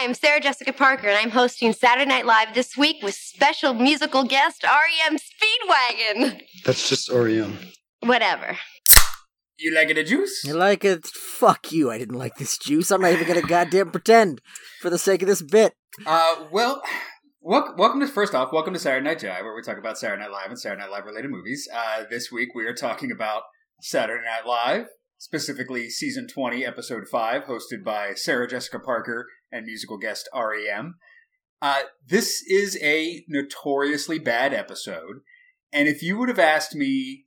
I am Sarah Jessica Parker, and I'm hosting Saturday Night Live this week with special musical guest REM Speedwagon. That's just REM. Whatever. You like it a juice? You like it? Fuck you. I didn't like this juice. I'm not even gonna goddamn pretend for the sake of this bit. Uh, well, welcome, welcome to first off, welcome to Saturday Night Jive, where we talk about Saturday Night Live and Saturday Night Live related movies. Uh, this week we are talking about Saturday Night Live, specifically season 20, episode 5, hosted by Sarah Jessica Parker and musical guest REM. Uh, this is a notoriously bad episode, and if you would have asked me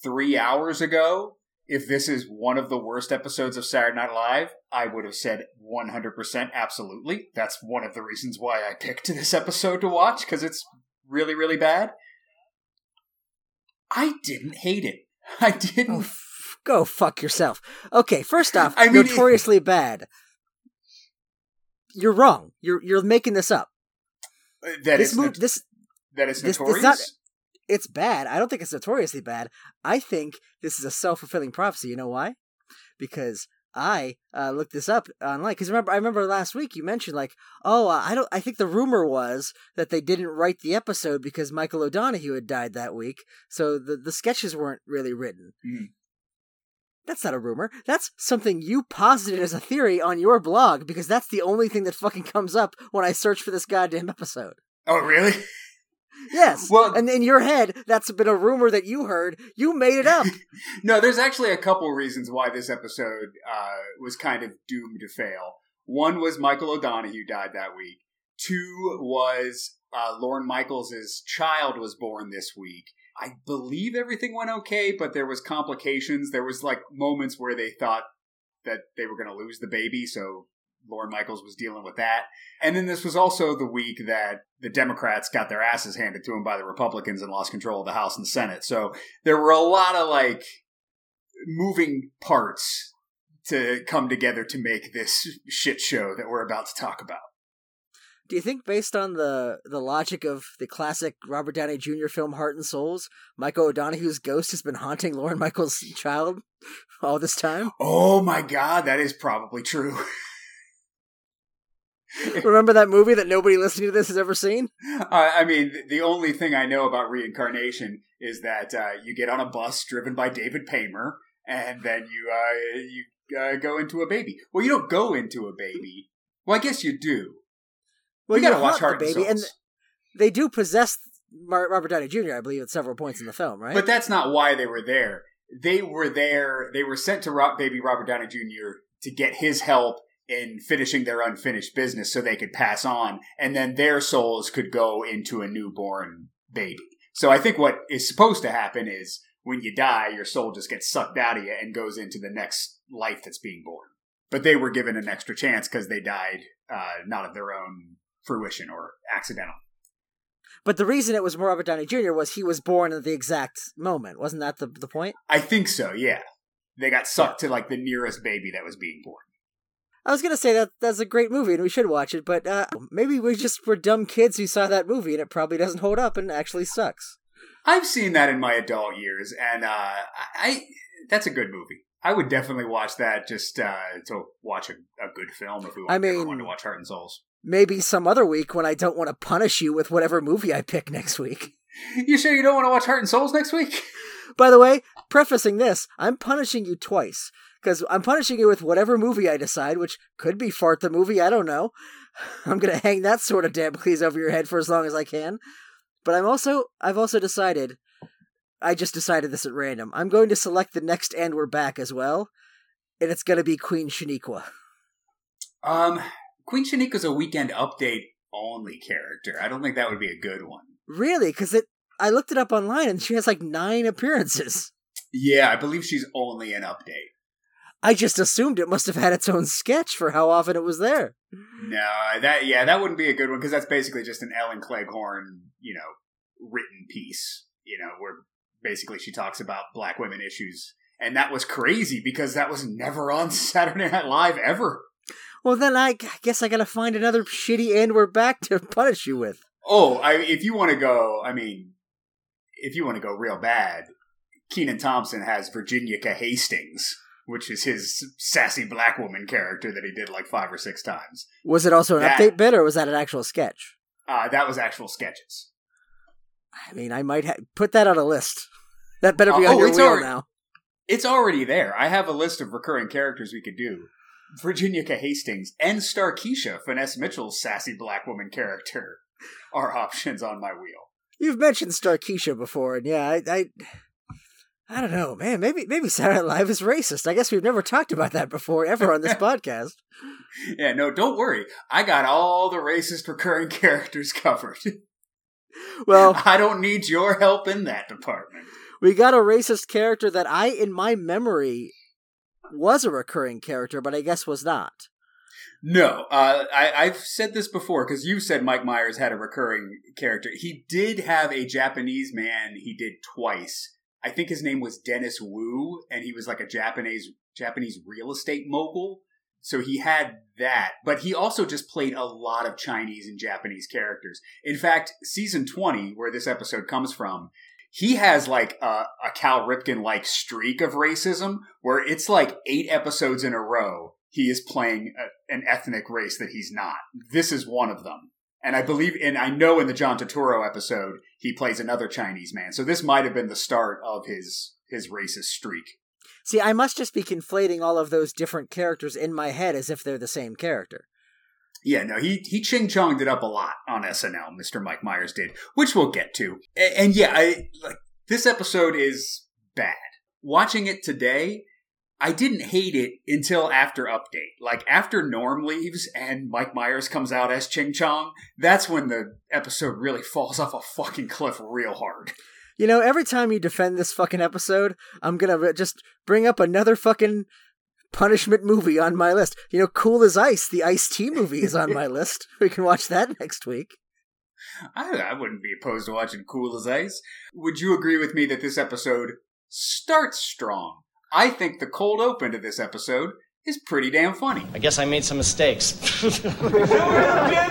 three hours ago if this is one of the worst episodes of Saturday Night Live, I would have said 100% absolutely. That's one of the reasons why I picked this episode to watch, because it's really, really bad. I didn't hate it. I didn't. Go fuck yourself. Okay, first off, I mean, notoriously bad. You're wrong. You're you're making this up. that this is move, not- this that is this- it's notorious. not- it's bad. I don't think it's notoriously bad. I think this is a self fulfilling prophecy. You know why? Because I uh, looked this up online. Because remember, I remember last week you mentioned like, oh, uh, I don't. I think the rumor was that they didn't write the episode because Michael O'Donoghue had died that week, so the the sketches weren't really written. Mhm. That's not a rumor. That's something you posited as a theory on your blog because that's the only thing that fucking comes up when I search for this goddamn episode. oh, really? Yes. Well- and in your head, that's been a rumor that you heard. You made it up. no, there's actually a couple reasons why this episode uh, was kind of doomed to fail. One was Michael O'Donoghue died that week. Two was uh, Lorne Michaels' child was born this week. I believe everything went okay, but there was complications. There was like moments where they thought that they were going to lose the baby, so Lorne Michaels was dealing with that. And then this was also the week that the Democrats got their asses handed to them by the Republicans and lost control of the House and the Senate. So there were a lot of like moving parts to come together to make this shit show that we're about to talk about. Do you think, based on the the logic of the classic Robert Downey Jr. film Heart and Souls, Michael O'Donoghue's ghost has been haunting Lorne Michaels' child all this time? Oh my god, that is probably true. Remember that movie that nobody listening to this has ever seen? Uh, I mean, the only thing I know about reincarnation is that uh, you get on a bus driven by David Paymer, and then you uh, you uh, go into a baby. Well, you don't go into a baby. Well, I guess you do. Well, you gotta watch Heart the and baby, and Souls. they do possess Mar- Robert Downey Jr. I believe at several points in the film, right? But that's not why they were there. They were there. They were sent to Rock Baby Robert Downey Jr. to get his help in finishing their unfinished business, so they could pass on, and then their souls could go into a newborn baby. So I think what is supposed to happen is when you die, your soul just gets sucked out of you and goes into the next life that's being born. But they were given an extra chance because they died uh, not of their own fruition or accidental. But the reason it was Robert Downey Jr. was he was born at the exact moment. Wasn't that the the point? I think so. Yeah, they got sucked to like the nearest baby that was being born. I was gonna say that that's a great movie and we should watch it, but uh, maybe we just were dumb kids who saw that movie and it probably doesn't hold up and actually sucks. I've seen that in my adult years, and uh, I, that's a good movie. I would definitely watch that just uh, to watch a, a good film if we I want, mean- wanted to watch Heart and Souls. Maybe some other week when I don't want to punish you with whatever movie I pick next week. You sure you don't want to watch Heart and Souls next week? By the way, prefacing this, I'm punishing you twice. Because I'm punishing you with whatever movie I decide, which could be Fart the movie, I don't know. I'm gonna hang that sort of Damocles over your head for as long as I can. But I'm also I've also decided I just decided this at random. I'm going to select the next and we're back as well. And it's gonna be Queen Shaniqua. Um, Queen Shaniqua's a weekend update only character. I don't think that would be a good one. Really? Because it I looked it up online and she has like nine appearances. Yeah, I believe she's only an update. I just assumed it must have had its own sketch for how often it was there. No, that yeah, that wouldn't be a good one because that's basically just an Ellen Cleghorne, you know, written piece. You know, where basically she talks about black women issues, and that was crazy because that was never on Saturday Night Live ever. Well, then I guess I gotta find another shitty end we're back to punish you with. Oh, I, if you want to go, I mean, if you want to go real bad, Kenan Thompson has Virginia K. Hastings. which is his sassy black woman character that he did like five or six times. Was it also an That- update bit, or was that an actual sketch? Uh, that was actual sketches. I mean, I might ha- put that on a list. That better be Oh, on your wheel already- now. It's already there. I have a list of recurring characters we could do. Virginia K. Hastings and Star Keisha, Finesse Mitchell's sassy black woman character, are options on my wheel. You've mentioned Starkeisha before, and yeah, I, I, I don't know, man. Maybe maybe Saturday Night Live is racist. I guess we've never talked about that before ever on this podcast. Yeah, no, don't worry. I got all the racist recurring characters covered. Well, I don't need your help in that department. we got a racist character that I, in my memory, was a recurring character, but I guess was not. No, uh, I, I've said this before because you said Mike Myers had a recurring character. He did have a Japanese man he did twice. I think his name was Dennis Wu, and he was like a Japanese Japanese real estate mogul. So he had that, but he also just played a lot of Chinese and Japanese characters. In fact, season 20, where this episode comes from, he has like a, a Cal Ripken like streak of racism where it's like eight episodes in a row he is playing a, an ethnic race that he's not. This is one of them. And I believe, and I know in the John Turturro episode, he plays another Chinese man. So this might have been the start of his his racist streak. See, I must just be conflating all of those different characters in my head as if they're the same character. Yeah, no, he he ching chonged it up a lot on SNL. Mr. Mike Myers did, which we'll get to. And, and yeah, I like this episode is bad. Watching it today, I didn't hate it until after update. Like after Norm leaves and Mike Myers comes out as Ching Chong, that's when the episode really falls off a fucking cliff real hard. You know, every time you defend this fucking episode, I'm gonna just bring up another fucking punishment movie on my list. You know, Cool as Ice, the Ice T movie, is on my list. We can watch that next week. I, I wouldn't be opposed to watching Cool as Ice. Would you agree with me that this episode starts strong? I think the cold open to this episode is pretty damn funny. I guess I made some mistakes.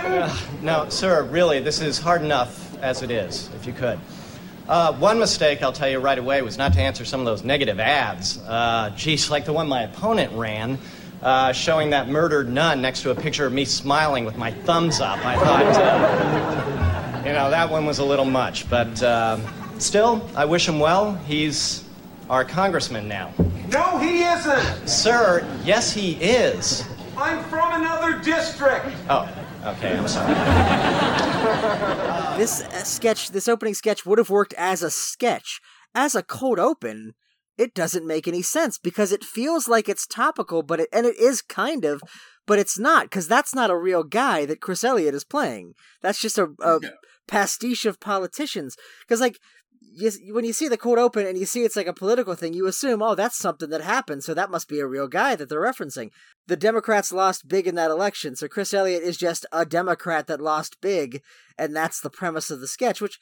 Uh, no, sir, really, this is hard enough as it is, if you could. Uh, one mistake, I'll tell you right away, was not to answer some of those negative ads. Uh, geez, like the one my opponent ran, uh, showing that murdered nun next to a picture of me smiling with my thumbs up. I thought, uh, you know, that one was a little much. But uh, still, I wish him well. He's our congressman now. No, he isn't. Sir, yes, he is. I'm from another district. Oh, okay, I'm sorry. This uh, sketch, this opening sketch, would have worked as a sketch. As a cold open, it doesn't make any sense because it feels like it's topical, but it, and it is kind of, but it's not because that's not a real guy that Chris Elliott is playing. That's just a, a pastiche of politicians. Because like. You, when you see the cold open and you see it's like a political thing, you assume, oh, that's something that happened, so that must be a real guy that they're referencing. The Democrats lost big in that election, so Chris Elliott is just a Democrat that lost big, and that's the premise of the sketch, which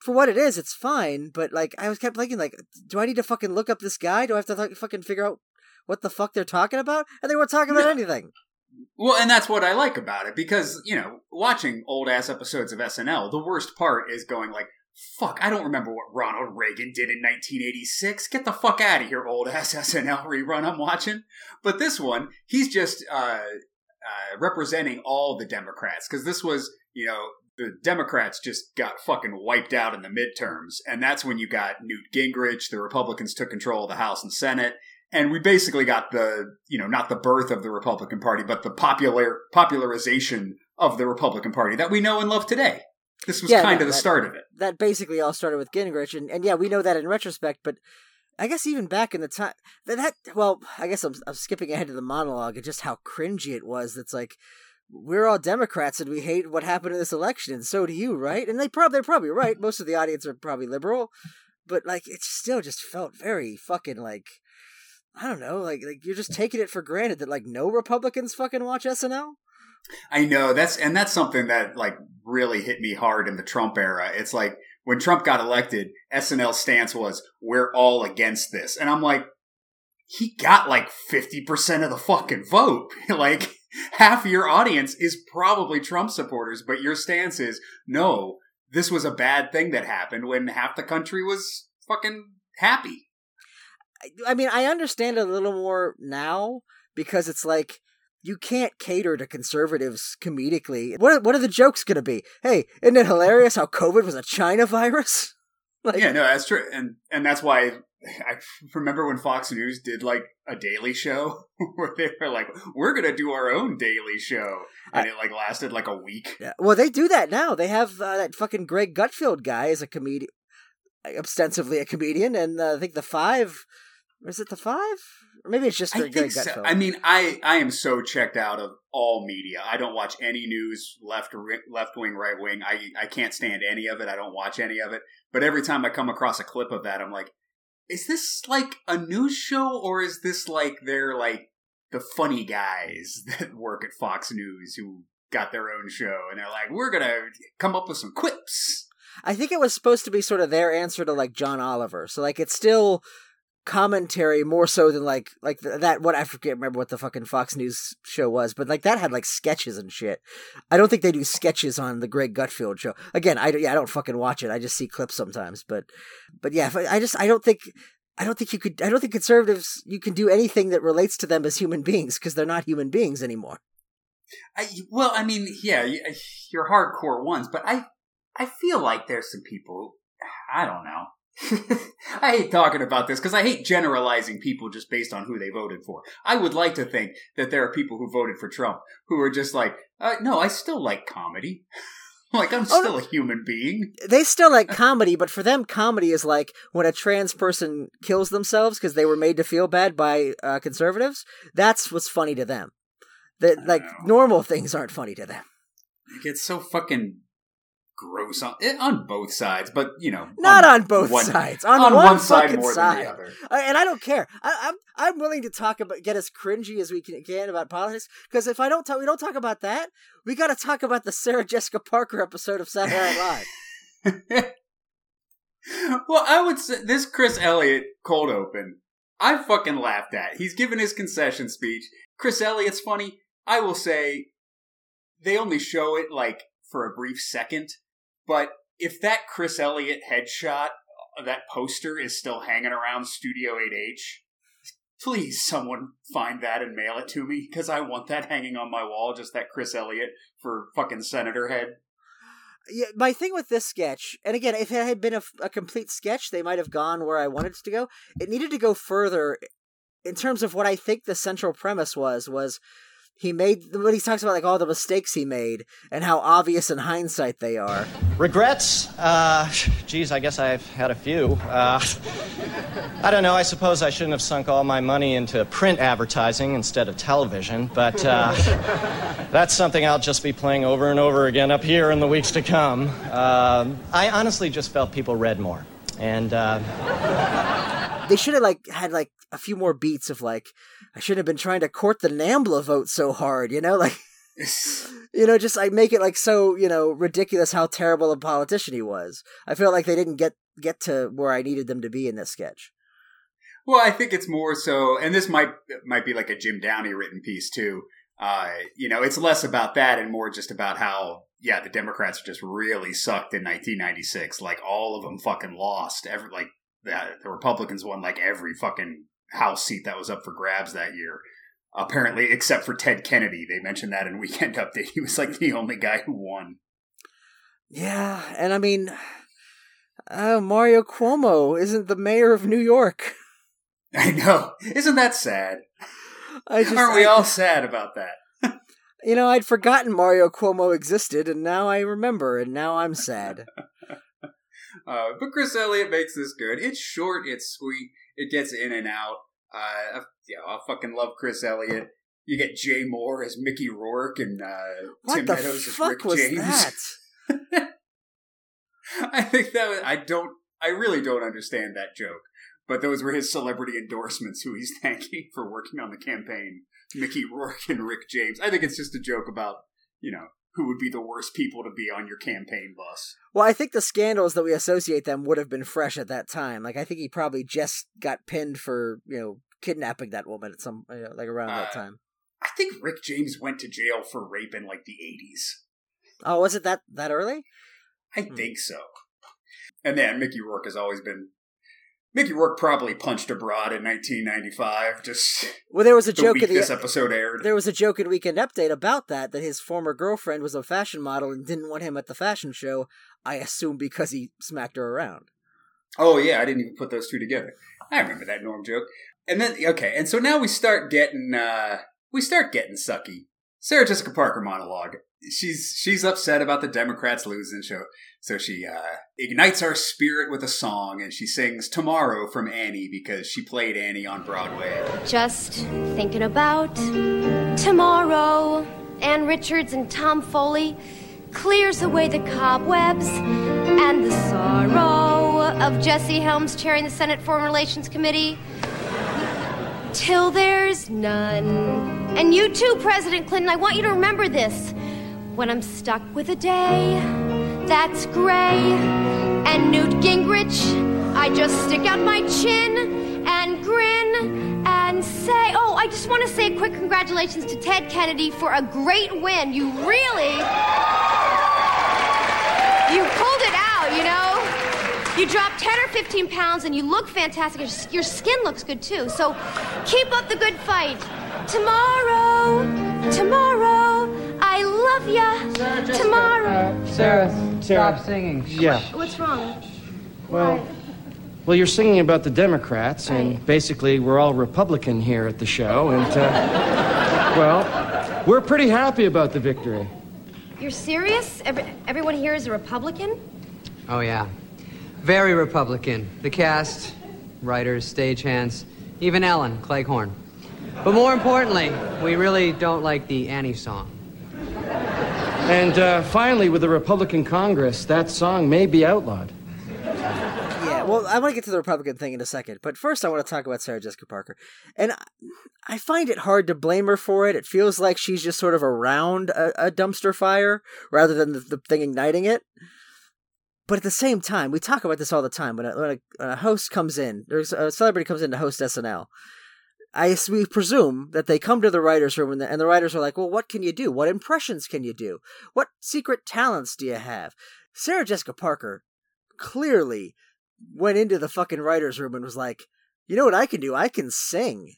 for what it is, it's fine, but like I was kept thinking like, do I need to fucking look up this guy? Do I have to th- fucking figure out what the fuck they're talking about? And they weren't talking about anything. Well, and that's what I like about it because, you know, watching old ass episodes of SNL, the worst part is going like, fuck, I don't remember what Ronald Reagan did in 1986. Get the fuck out of here, old ass SNL rerun I'm watching. But this one, he's just uh, uh, representing all the Democrats because this was, you know, the Democrats just got fucking wiped out in the midterms. And that's when you got Newt Gingrich. The Republicans took control of the House and Senate. And we basically got the, you know, not the birth of the Republican Party, but the popular popularization of the Republican Party that we know and love today. This was Yeah, kind no, of the that- start of it. That basically all started with Gingrich, and, and yeah, we know that in retrospect, but I guess even back in the time that, that well, I guess I'm, I'm skipping ahead to the monologue and just how cringy it was. That's like we're all Democrats and we hate what happened in this election, and so do you, right? And they probably they're probably right. Most of the audience are probably liberal, but like it still just felt very fucking like I don't know, like like you're just taking it for granted that like no Republicans fucking watch SNL. I know that's and that's something that like really hit me hard in the Trump era. It's like when Trump got elected, SNL stance was we're all against this. And I'm like he got like 50% of the fucking vote. like half your audience is probably Trump supporters, but your stance is no, this was a bad thing that happened when half the country was fucking happy. I mean, I understand it a little more now because it's like you can't cater to conservatives comedically. What are, what are the jokes going to be? Hey, isn't it hilarious how COVID was a China virus? Like, yeah, no, that's true, and and that's why I remember when Fox News did like a daily show where they were like, "We're gonna do our own daily show," and I, it like lasted like a week. Yeah, well, they do that now. They have uh, that fucking Greg Gutfeld guy is a comedian, ostensibly a comedian, and uh, I think the five. Is it the five? Or maybe it's just Greg, Greg so. Gutfeld. I mean, I I am so checked out of all media. I don't watch any news, left left wing, right wing. I I can't stand any of it. I don't watch any of it. But every time I come across a clip of that, I'm like, is this like a news show or is this like they're like the funny guys that work at Fox News who got their own show and they're like, we're gonna come up with some quips. I think it was supposed to be sort of their answer to like John Oliver. So like it's still commentary more so than like like that what I forget remember what the fucking Fox News show was, but like that had like sketches and shit. I don't think they do sketches on the Greg Gutfeld show. Again, I yeah, I don't fucking watch it. I just see clips sometimes, but but yeah, I just I don't think I don't think you could I don't think conservatives you can do anything that relates to them as human beings because they're not human beings anymore. I well, I mean, yeah, you're hardcore ones, but I I feel like there's some people I don't know I hate talking about this because I hate generalizing people just based on who they voted for. I would like to think that there are people who voted for Trump who are just like, uh, no, I still like comedy. like I'm oh, still a human being. They still like comedy, but for them, comedy is like when a trans person kills themselves because they were made to feel bad by uh, conservatives. That's what's funny to them. That like know. normal things aren't funny to them. It gets so fucking gross on eh, on both sides, but you know, not on, on both one, sides. On, on one, one, side more side. than the other. and I don't care. I, am I'm, I'm willing to talk about get as cringy as we can, can about politics because if I don't talk, we don't talk about that. We got to talk about the Sarah Jessica Parker episode of Saturday Night Live. well, I would say this Chris Elliott cold open. I fucking laughed at. He's given his concession speech. Chris Elliott's funny. I will say they only show it like for a brief second but if that Chris Elliott headshot, uh, that poster is still hanging around Studio 8H, please someone find that and mail it to me because I want that hanging on my wall, just that Chris Elliott for fucking senator head. Yeah, my thing with this sketch, and again, if it had been a, a complete sketch, they might have gone where I wanted it to go. It needed to go further in terms of what I think the central premise was was he made when he talks about like all the mistakes he made and how obvious in hindsight they are. Regrets? Uh, geez, I guess I've had a few. Uh, I don't know. I suppose I shouldn't have sunk all my money into print advertising instead of television, but uh, that's something I'll just be playing over and over again up here in the weeks to come. Uh, I honestly just felt people read more, and uh, they should have like had like a few more beats of like I shouldn't have been trying to court the Nambla vote so hard, you know, like you know, just I make it like so, you know, ridiculous how terrible a politician he was. I felt like they didn't get get to where I needed them to be in this sketch. Well, I think it's more so, and this might might be like a Jim Downey written piece too. Uh, you know, it's less about that and more just about how, yeah, the Democrats just really sucked in 1996. Like all of them fucking lost. Every like that the Republicans won like every fucking House seat that was up for grabs that year. Apparently, except for Ted Kennedy, they mentioned that in Weekend Update. He was like the only guy who won. Yeah, and I mean, uh, Mario Cuomo isn't the mayor of New York. I know. Isn't that sad? I just, Aren't we I, all sad about that? you know, I'd forgotten Mario Cuomo existed, and now I remember, and now I'm sad. uh, but Chris Elliott makes this good. It's short, it's sweet it gets in and out. Uh, yeah, I fucking love Chris Elliott. You get Jay Mohr as Mickey Rourke and uh, Tim Meadows as Rick James. I think that was, I don't. I really don't understand that joke. But those were his celebrity endorsements who he's thanking for working on the campaign. Mickey Rourke and Rick James. I think it's just a joke about you know who would be the worst people to be on your campaign bus. Well, I think the scandals that we associate them would have been fresh at that time. Like I think he probably just got pinned for you know kidnapping that woman at some you know, like around uh, that time. I think Rick James went to jail for rape in like the eighties. Oh, was it that that early? I hmm. think so. And then Mickey Rourke has always been Mickey Rourke probably punched abroad in 1995. Just Well, there was a the joke in the this episode aired. there was a joke in Weekend Update about that that his former girlfriend was a fashion model and didn't want him at the fashion show. I assume because he smacked her around. Oh yeah, I didn't even put those two together. I remember that Norm joke. And then okay, and so now we start getting uh we start getting sucky. Sarah Jessica Parker monologue. She's she's upset about the Democrats losing, so so she uh, ignites our spirit with a song, and she sings "Tomorrow" from Annie because she played Annie on Broadway. Just thinking about tomorrow. Ann Richards and Tom Foley clears away the cobwebs and the sorrow of Jesse Helms chairing the Senate Foreign Relations Committee. Till there's none. And you too, President Clinton, I want you to remember this. When I'm stuck with a day that's gray and Newt Gingrich, I just stick out my chin and grin and say, Oh, I just want to say a quick congratulations to Ted Kennedy for a great win. You really. You pulled it out, you know? You dropped 10 or 15 pounds and you look fantastic. Your- skin looks good too. So keep up the good fight. Tomorrow, tomorrow, I love ya. Tomorrow. Sarah, stop singing. Yeah. What's wrong? Well, well, you're singing about the Democrats, and basically we're all Republican here at the show, and uh, well, we're pretty happy about the victory. You're serious? Every, everyone here is a Republican? Oh, yeah. Very Republican. The cast, writers, stagehands, even Ellen Cleghorne. But more importantly, we really don't like the Annie song. And uh, finally, with the Republican Congress, that song may be outlawed. Yeah, well, I want to get to the Republican thing in a second, but first I want to talk about Sarah Jessica Parker. And I- find it hard to blame her for it. It feels like she's just sort of around a, a dumpster fire rather than the, the thing igniting it. But at the same time, we talk about this all the time. When a, when a, when a host comes in, there's a celebrity comes in to host SNL. I we presume that they come to the writers' room and the, and the writers are like, "Well, what can you do? What impressions can you do? What secret talents do you have?" Sarah Jessica Parker clearly went into the fucking writers' room and was like, "You know what I can do? I can sing."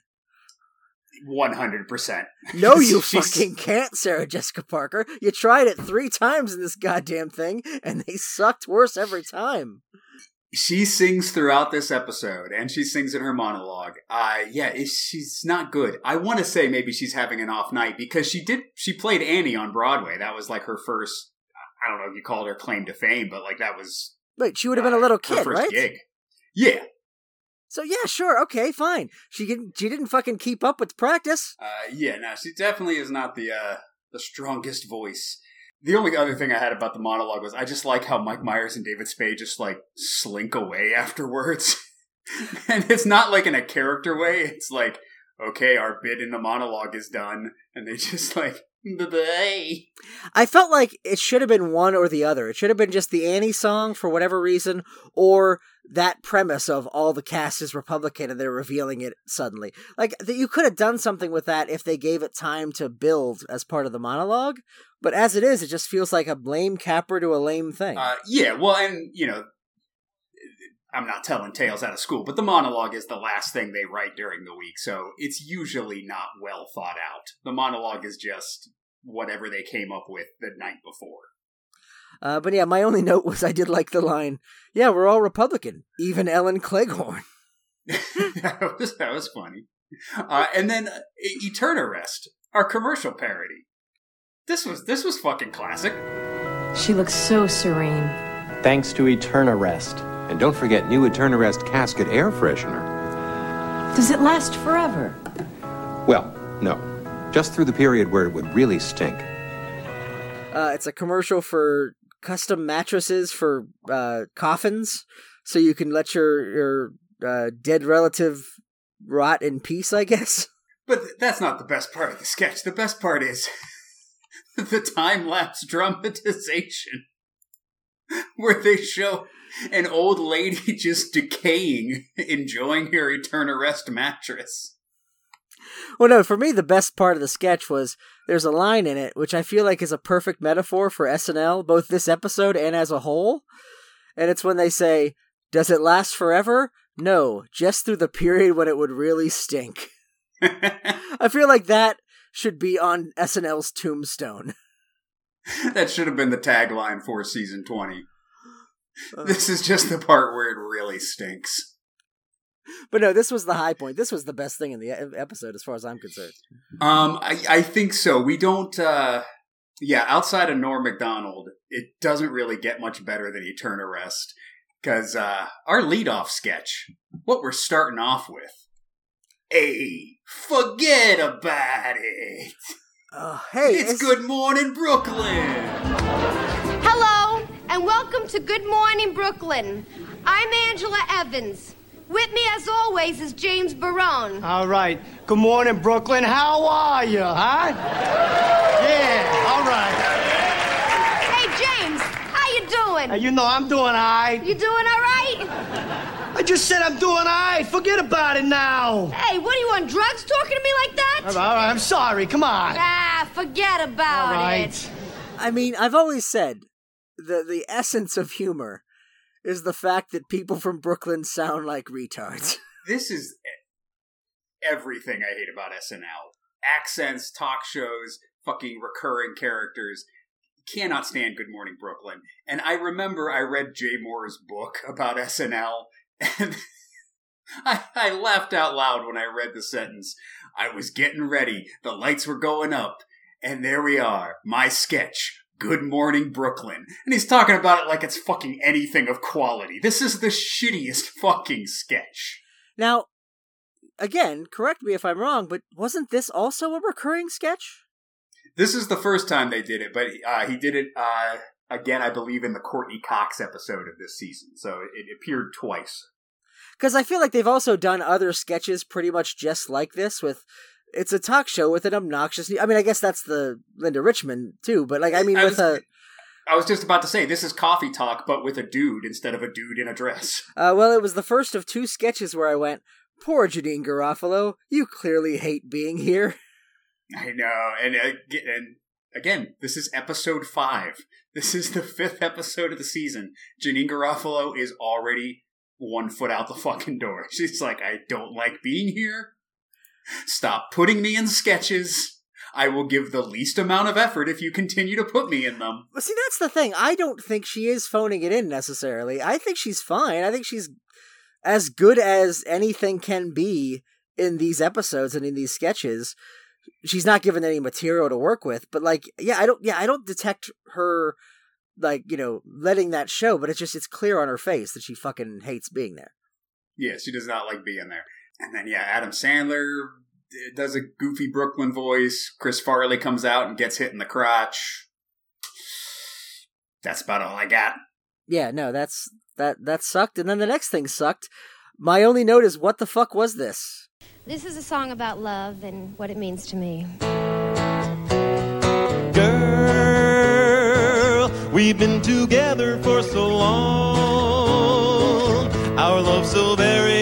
One hundred percent. No, you fucking can't, Sarah Jessica Parker. You tried it three times in this goddamn thing, and they sucked worse every time. She sings throughout this episode, and she sings in her monologue. Uh, yeah, it's, she's not good. I want to say maybe she's having an off night because she did. She played Annie on Broadway. That was like her first. I don't know if you called her claim to fame, but like that was Wait, she would have been a little her kid, first right? Gig. Yeah, So yeah, sure, okay, fine. She didn't. She didn't fucking keep up with practice. Uh, yeah, no, she definitely is not the uh, the strongest voice. The only other thing I had about the monologue was I just like how Mike Myers and David Spade just like slink away afterwards, and it's not like in a character way. It's like okay, our bit in the monologue is done, and they just like bye. I felt like it should have been one or the other. It should have been just the Annie song for whatever reason, or that premise of all the cast is Republican and they're revealing it suddenly. Like that, you could have done something with that if they gave it time to build as part of the monologue. But as it is, it just feels like a lame capper to a lame thing. Uh, yeah, well, and you know, I'm not telling tales out of school, but the monologue is the last thing they write during the week, so it's usually not well thought out. The monologue is just whatever they came up with the night before. Uh, but yeah, my only note was I did like the line, "Yeah, we're all Republican, even Ellen Cleghorne." that was that was funny. Uh, and then uh, Eterna Rest, our commercial parody. This was this was fucking classic. She looks so serene. Thanks to Eterna Rest. And don't forget new Eterna Rest casket air freshener. Does it last forever? Well, no. Just through the period where it would really stink. Uh, it's a commercial for custom mattresses for uh, coffins, so you can let your your uh, dead relative rot in peace. I guess. But that's not the best part of the sketch. The best part is the time lapse dramatization where they show an old lady just decaying, enjoying her Eterna Rest mattress. Well, no, for me, the best part of the sketch was there's a line in it which I feel like is a perfect metaphor for SNL, both this episode and as a whole. And it's when they say, Does it last forever? No, just through the period when it would really stink. I feel like that should be on SNL's tombstone. that should have been the tagline for season 20. Uh. This is just the part where it really stinks. But no, this was the high point. This was the best thing in the episode, as far as I'm concerned. Um, I, I think so. We don't, uh, yeah, outside of Norm MacDonald, it doesn't really get much better than Eterna Rest. Because, uh, our leadoff sketch, what we're starting off with, hey, forget about it. Oh, hey, it's, Good Morning Brooklyn. Hello, and welcome to Good Morning Brooklyn. I'm Angela Evans. With me, as always, is James Barone. All right. Good morning, Brooklyn. How are you, huh? Yeah, all right. Hey, James, how you doing? Uh, you know I'm doing all right. You doing all right? I just said I'm doing all right. Forget about it now. Hey, what are you on drugs talking to me like that? All right, all right, I'm sorry. Come on. Ah, forget about All right. it. I mean, I've always said the the essence of humor is the fact that people from Brooklyn sound like retards. This is everything I hate about SNL. Accents, talk shows, fucking recurring characters. Cannot stand Good Morning Brooklyn. And I remember I read Jay Mohr's book about SNL, and I, I laughed out loud when I read the sentence. I was getting ready, the lights were going up, and there we are, my sketch. Good Morning Brooklyn. And he's talking about it like it's fucking anything of quality. This is the shittiest fucking sketch. now, again, correct me if I'm wrong, but wasn't this also a recurring sketch? This is the first time they did it, but uh, he did it uh, again, I believe, in the Courteney Cox episode of this season. So it appeared twice. Because I feel like they've also done other sketches pretty much just like this with. It's a talk show with an obnoxious. I mean, I guess that's the Linda Richman too, but like, I mean, I with was- a. I was just about to say this is coffee talk, but with a dude instead of a dude in a dress. Uh, well, it was the first of two sketches where I went, "Poor Janeane Garofalo, you clearly hate being here." I know, and uh, and again, this is episode five. This is the fifth episode of the season. Janeane Garofalo is already one foot out the fucking door. She's like, I don't like being here. Stop putting me in sketches. I will give the least amount of effort if you continue to put me in them. But see, that's the thing. I don't think she is phoning it in necessarily. I think she's fine. I think she's as good as anything can be in these episodes and in these sketches. She's not given any material to work with, but like, yeah, I don't, yeah, I don't detect her like you know letting that show. But it's just it's clear on her face that she fucking hates being there. Yeah, she does not like being there. And then, yeah, Adam Sandler uh, does a goofy Brooklyn voice. Chris Farley comes out and gets hit in the crotch. That's about all I got. Yeah, no, that's that that sucked. And then the next thing sucked. My only note is, what the fuck was this? This is a song about love and what it means to me. Girl, we've been together for so long. Our love so very, very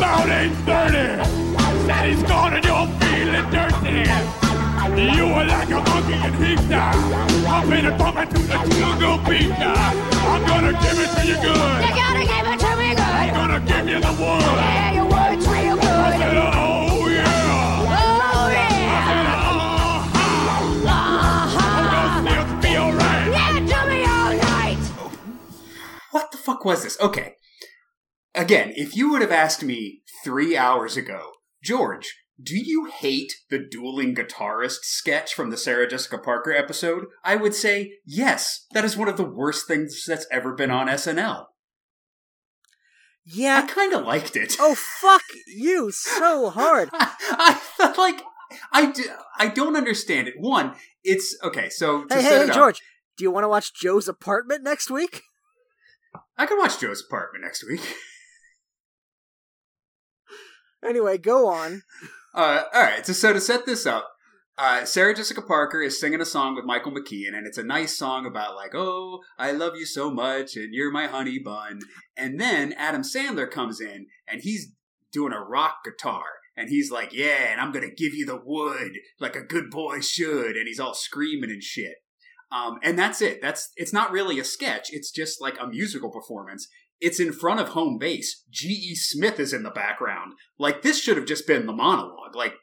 about 8.30. Said he's gone and you're feeling dirty. You were like a monkey in heat now. Pumping and pumping to the jungle beat now. I'm gonna give it to you good. You gotta give it to me good. I'm gonna give you the wood. Yeah, your word's real good. I said, oh yeah. Oh, yeah. I said, uh-huh. I'm gonna be alright. Yeah, do me all night. What the fuck was this? Okay. Again, if you would have asked me three hours ago, George, do you hate the dueling guitarist sketch from the Sarah Jessica Parker episode? I would say yes. That is one of the worst things that's ever been on SNL. Yeah, I kind of liked it. Oh fuck you so hard. I felt like I do, I don't understand it. One, it's okay. So to Hey, hey, it hey, up, George, do you want to watch Joe's apartment next week? I can watch Joe's apartment next week. Anyway, go on. Uh, all right. So, so to set this up, uh, Sarah Jessica Parker is singing a song with Michael McKean, and it's a nice song about like, "Oh, I love you so much, and you're my honey bun." And then Adam Sandler comes in, and he's doing a rock guitar, and he's like, "Yeah, and I'm gonna give you the wood like a good boy should," and he's all screaming and shit. Um, and that's it. That's it's not really a sketch. It's just like a musical performance. It's in front of home base. G.E. Smith is in the background. Like this should have just been the monologue. Like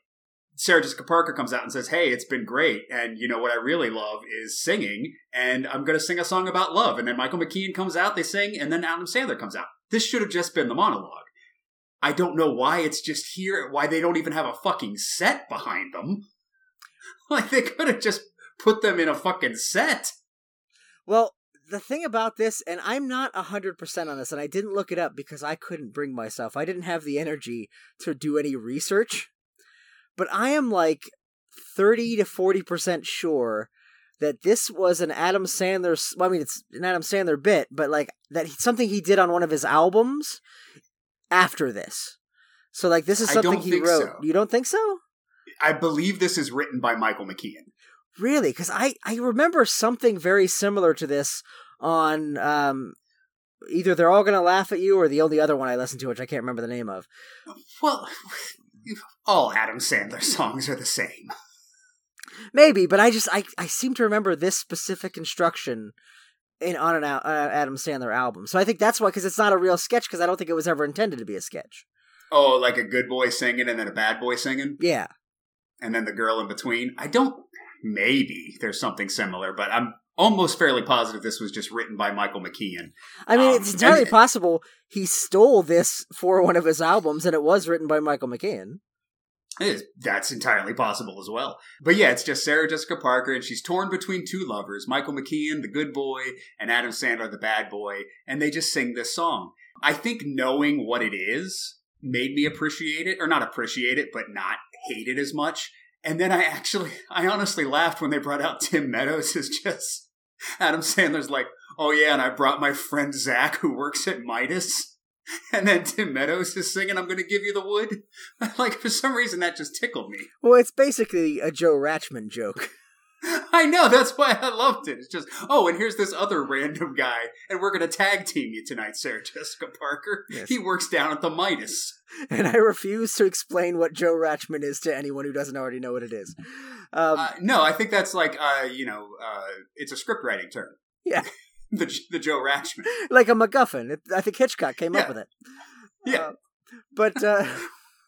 Sarah Jessica Parker comes out and says, "Hey, it's been great, and you know what I really love is singing, and I'm going to sing a song about love." And then Michael McKean comes out, they sing, and then Adam Sandler comes out. This should have just been the monologue. I don't know why it's just here. Why they don't even have a fucking set behind them. Like they could have just put them in a fucking set. Well, the thing about this, and I'm not 100% on this, and I didn't look it up because I couldn't bring myself. I didn't have the energy to do any research. But I am like 30 to 40% sure that this was an Adam Sandler. Well, I mean, it's an Adam Sandler bit, but like that something he did on one of his albums after this. So, like, this is something he wrote. so. You don't think so? I believe this is written by Michael McKean. Really? Because I, I remember something very similar to this on um, either They're All Gonna Laugh at You or the only other one I listened to, which I can't remember the name of. Well, all Adam Sandler songs are the same. Maybe, but I just I, I seem to remember this specific instruction in on an uh, Adam Sandler album. So I think that's why because it's not a real sketch because I don't think it was ever intended to be a sketch. Oh, like a good boy singing and then a bad boy singing? Yeah. And then the girl in between? I don't. Maybe there's something similar, but I'm almost fairly positive this was just written by Michael McKean. I mean, Um, it's entirely and- possible he stole this for one of his albums and it was written by Michael. It is, that's entirely possible as well. But yeah, it's just Sarah Jessica Parker, and she's torn between two lovers Michael McKean, the good boy, and Adam Sandler, the bad boy, and they just sing this song. I think knowing what it is made me appreciate it, or not appreciate it, but not hate it as much. And then I actually, I honestly laughed when they brought out Tim Meadows as just Adam Sandler's like, oh yeah, and I brought my friend Zach who works at Midas. And then Tim Meadows is singing, I'm going to give you the wood. like, for some reason, that just tickled me. Well, it's basically a Joe Ratchman joke. I know, that's why I loved it. It's just, oh, and here's this other random guy, and we're going to tag team you tonight, Sarah Jessica Parker. Yes. He works down at the Midas. And I refuse to explain what Joe Ratchman is to anyone who doesn't already know what it is. Um, Uh, no, I think that's like, uh, you know, uh, it's a script writing term. yeah, The, the Joe Ratchman. like a MacGuffin. I think Hitchcock came up with it. Yeah. Uh, but uh,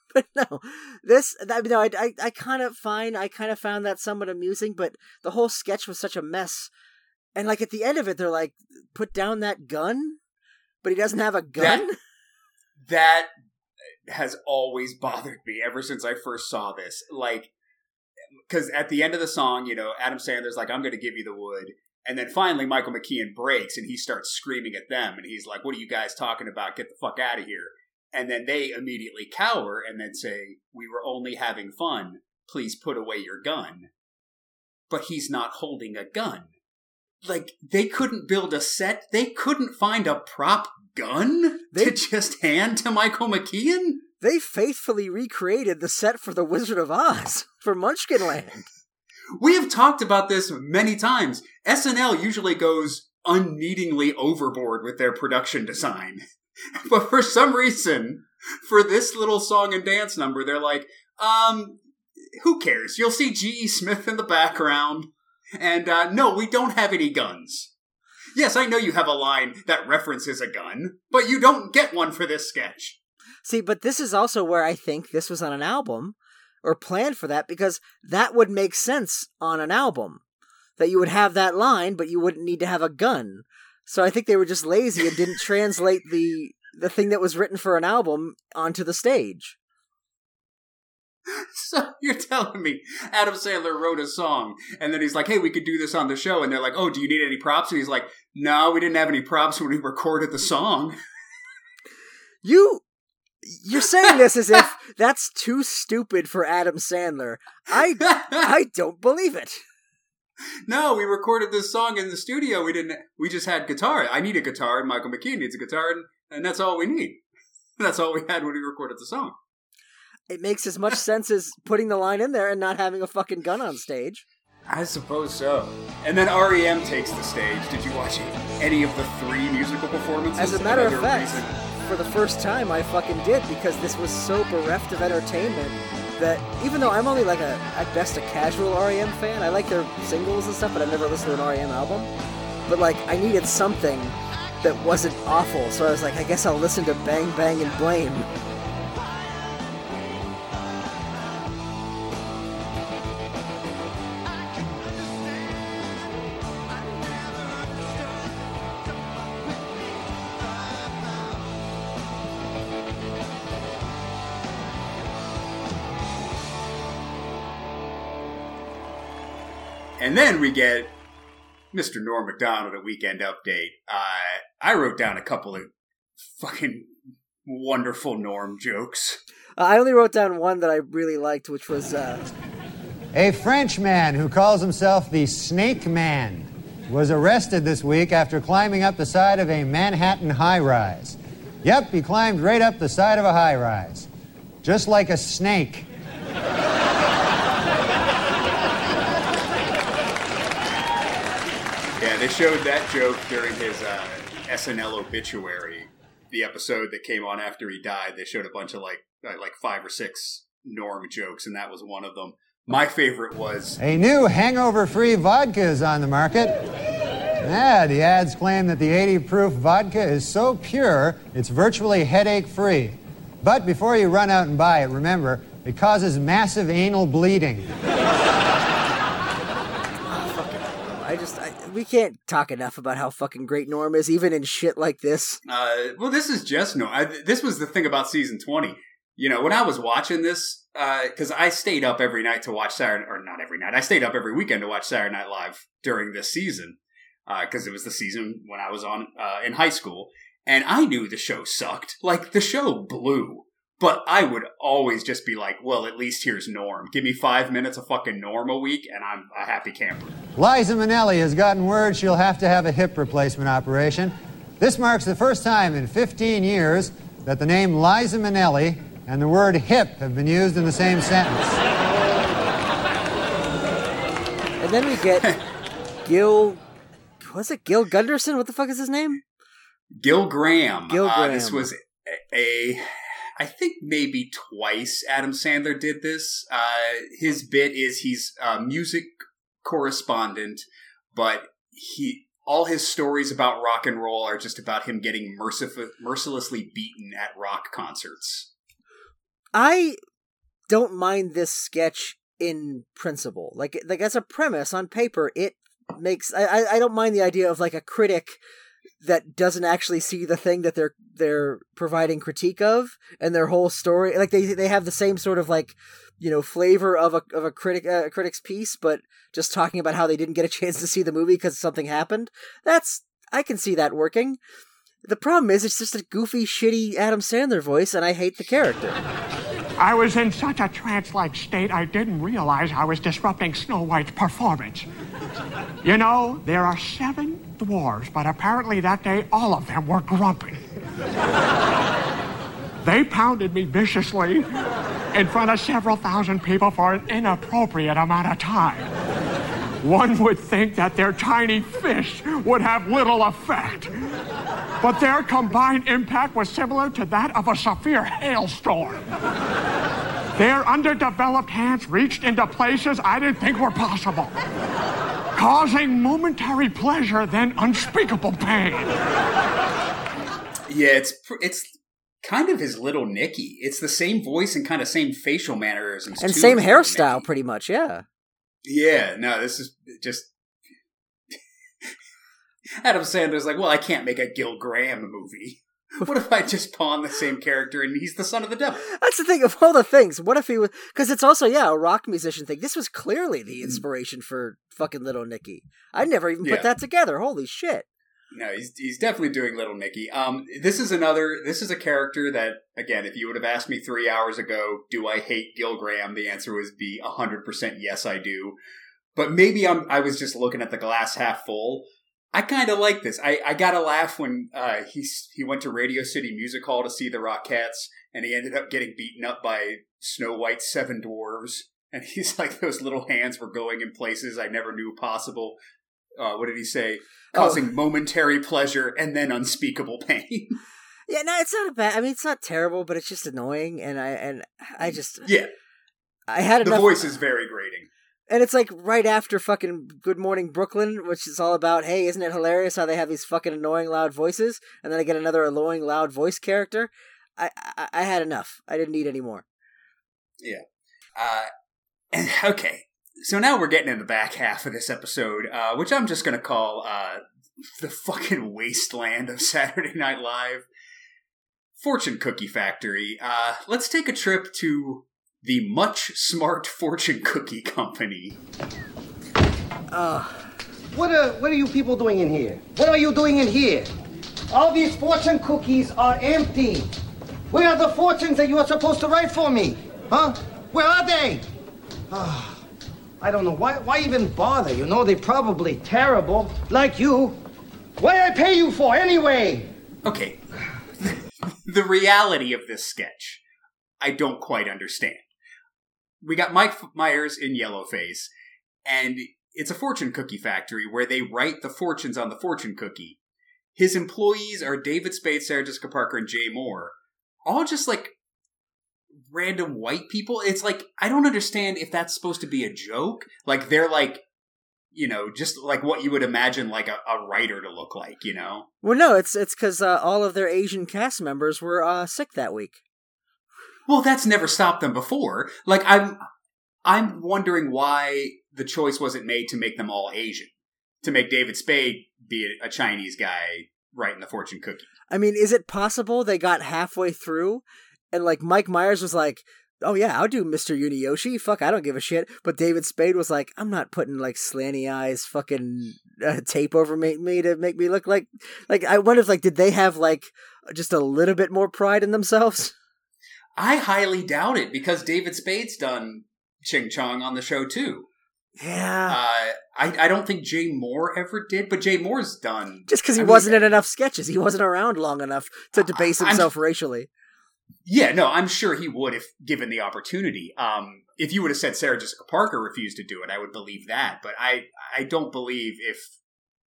but no, this I no, I I, I kind of find I kind of found that somewhat amusing. But the whole sketch was such a mess, and like at the end of it, they're like, "Put down that gun," but he doesn't have a gun. that has always bothered me ever since I first saw this. Like, because at the end of the song, you know, Adam Sandler's like, I'm going to give you the wood. And then finally, Michael McKean breaks and he starts screaming at them. And he's like, What are you guys talking about? Get the fuck out of here. And then they immediately cower and then say, We were only having fun. Please put away your gun. But he's not holding a gun. Like, they couldn't build a set. They couldn't find a prop gun to just hand to Michael McKean? They faithfully recreated the set for The Wizard of Oz for Munchkinland. We have talked about this many times. SNL usually goes unneedingly overboard with their production design. But for some reason, for this little song and dance number, they're like, um, who cares? You'll see G.E. Smith in the background. And uh, no, we don't have any guns. Yes, I know you have a line that references a gun, but you don't get one for this sketch. See, but this is also where I think this was on an album or planned for that because that would make sense on an album that you would have that line, but you wouldn't need to have a gun. So I think they were just lazy and didn't translate the the thing that was written for an album onto the stage. So you're telling me Adam Sandler wrote a song and then he's like, hey, we could do this on the show. And they're like, oh, do you need any props? And he's like, no, we didn't have any props when we recorded the song. You you're saying this as if that's too stupid for Adam Sandler. I I don't believe it. No, we recorded this song in the studio. We didn't. We just had guitar. I need a guitar, and Michael McKean needs a guitar, and, and that's all we need. That's all we had when we recorded the song. It makes as much sense as putting the line in there and not having a fucking gun on stage. I suppose so. And then REM takes the stage. Did you watch any of the three musical performances? As a matter of fact, reason- for the first time, I fucking did because this was so bereft of entertainment that even though I'm only like a at best a casual REM fan, I like their singles and stuff, but I've never listened to an REM album. But like, I needed something that wasn't awful, so I was like, I guess I'll listen to Bang Bang and Blame. And then we get Mr. Norm MacDonald at Weekend Update. Uh, I wrote down a couple of fucking wonderful Norm jokes. Uh, I only wrote down one that I really liked, which was uh, A Frenchman who calls himself the Snake Man was arrested this week after climbing up the side of a Manhattan high rise. Yep, he climbed right up the side of a high rise. Just like a snake. They showed that joke during his uh, SNL obituary, the episode that came on after he died. They showed a bunch of like uh, like five or six Norm jokes, and that was one of them. My favorite was A new hangover free vodka is on the market. Yeah, the ads claim that the 80 proof vodka is so pure, it's virtually headache free. But before you run out and buy it, remember, it causes massive anal bleeding. I just I, we can't talk enough about how fucking great Norm is, even in shit like this. Uh, well, this is just no. This was the thing about season twenty. You know, when I was watching this, because I stayed up every night to watch Saturday, or not every night, I stayed up every weekend to watch Saturday Night Live during this season, because it was the season when I was on uh, in high school, and I knew the show sucked. Like the show blew. But I would always just be like, well, at least here's Norm. Give me five minutes of fucking Norm a week, and I'm a happy camper. Liza Minnelli has gotten word she'll have to have a hip replacement operation. This marks the first time in 15 years that the name Liza Minnelli and the word hip have been used in the same sentence. And then we get Gil. Was it Gil Gunderson? What the fuck is his name? Gil Graham. Gil Uh, Graham. this was a, a, I think maybe twice Adam Sandler did this. Uh, his bit is he's a music correspondent, but he all his stories about rock and roll are just about him getting mercif- mercilessly beaten at rock concerts. I don't mind this sketch in principle. Like like as a premise on paper, it makes I I, I don't mind the idea of like a critic that doesn't actually see the thing that they're they're providing critique of and their whole story like they they have the same sort of like you know flavor of a of a critic uh, a critic's piece but just talking about how they didn't get a chance to see the movie because something happened. That's I can see that working. The problem is it's just a goofy shitty Adam Sandler voice and I hate the character I was in such a trance like state, I didn't realize I was disrupting Snow White's performance. You know, there are seven dwarves, but apparently that day all of them were grumpy. They pounded me viciously in front of several thousand people for an inappropriate amount of time. One would think that their tiny fish would have little effect. But their combined impact was similar to that of a severe hailstorm. Their underdeveloped hands reached into places I didn't think were possible, causing momentary pleasure, then unspeakable pain. Yeah, it's it's kind of his little Nicky. It's the same voice and kind of same facial mannerisms and too same as Little hairstyle pretty much yeah Yeah, no, this is just Adam Sandler's like, well, I can't make a Gil Graham movie. What if I just pawn the same character and he's the son of the devil? That's the thing of all the things. What if he was? Because it's also yeah a rock musician thing. This was clearly the mm. inspiration for fucking Little Nicky. I never even put Yeah. that together. Holy shit! No, he's he's definitely doing Little Nicky. Um, this is another. This is a character that, again, if you would have asked me three hours ago, do I hate Gil Graham? The answer would be hundred percent yes, I do. But maybe I'm. I was just looking at the glass half full. I kind of like this. I, I got a laugh when uh, he he went to Radio City Music Hall to see the Rockettes, and he ended up getting beaten up by Snow White's seven dwarves. And he's like, those little hands were going in places I never knew possible. Uh, what did he say? Causing momentary pleasure and then unspeakable pain. Yeah, no, it's not a bad. I mean, it's not terrible, but it's just annoying, and I and I just yeah. I had The enough. voice is very grating. And it's like right after fucking Good Morning Brooklyn, which is all about, hey, isn't it hilarious how they have these fucking annoying loud voices, and then I get another annoying loud voice character. I I, I had enough. I didn't need any more. Yeah. Uh, and, okay. So now we're getting in the back half of this episode, uh, which I'm just going to call uh, the fucking wasteland of Saturday Night Live. Fortune Cookie Factory. Uh, let's take a trip to the Much Smart Fortune Cookie Company. What are what are you people doing in here? What are you doing in here? All these fortune cookies are empty. Where are the fortunes that you are supposed to write for me? Huh? Where are they? Ah, I don't know. Why why even bother? You know they're probably terrible. Like you. Why I pay you for anyway? Okay. the reality of this sketch, I don't quite understand. We got Mike Myers in Yellowface, and it's a fortune cookie factory where they write the fortunes on the fortune cookie. His employees are David Spade, Sarah Jessica Parker, and Jay Mohr. All just like random white people. It's like, I don't understand if that's supposed to be a joke. Like, they're like, you know, just like what you would imagine like a, a writer to look like, you know? Well, no, it's it's because uh, all of their Asian cast members were uh, sick that week. Well, that's never stopped them before. Like I'm I'm wondering why the choice wasn't made to make them all Asian. To make David Spade be a Chinese guy writing the fortune cookie. I mean, is it possible they got halfway through and like Mike Myers was like, "Oh yeah, I'll do Mr. Yunioshi. Fuck, I don't give a shit." But David Spade was like, "I'm not putting like slanty eyes fucking uh, tape over me, me to make me look like like I wonder if like did they have like just a little bit more pride in themselves?" I highly doubt it because David Spade's done Ching Chong on the show too. Yeah. Uh, I, I don't think Jay Mohr ever did, but Jay Mohr's done. Just because he I wasn't in enough sketches, he wasn't around long enough to debase I'm- himself racially. Yeah, no, I'm sure he would if given the opportunity. Um, if you would have said Sarah Jessica Parker refused to do it, I would believe that. But I, I don't believe if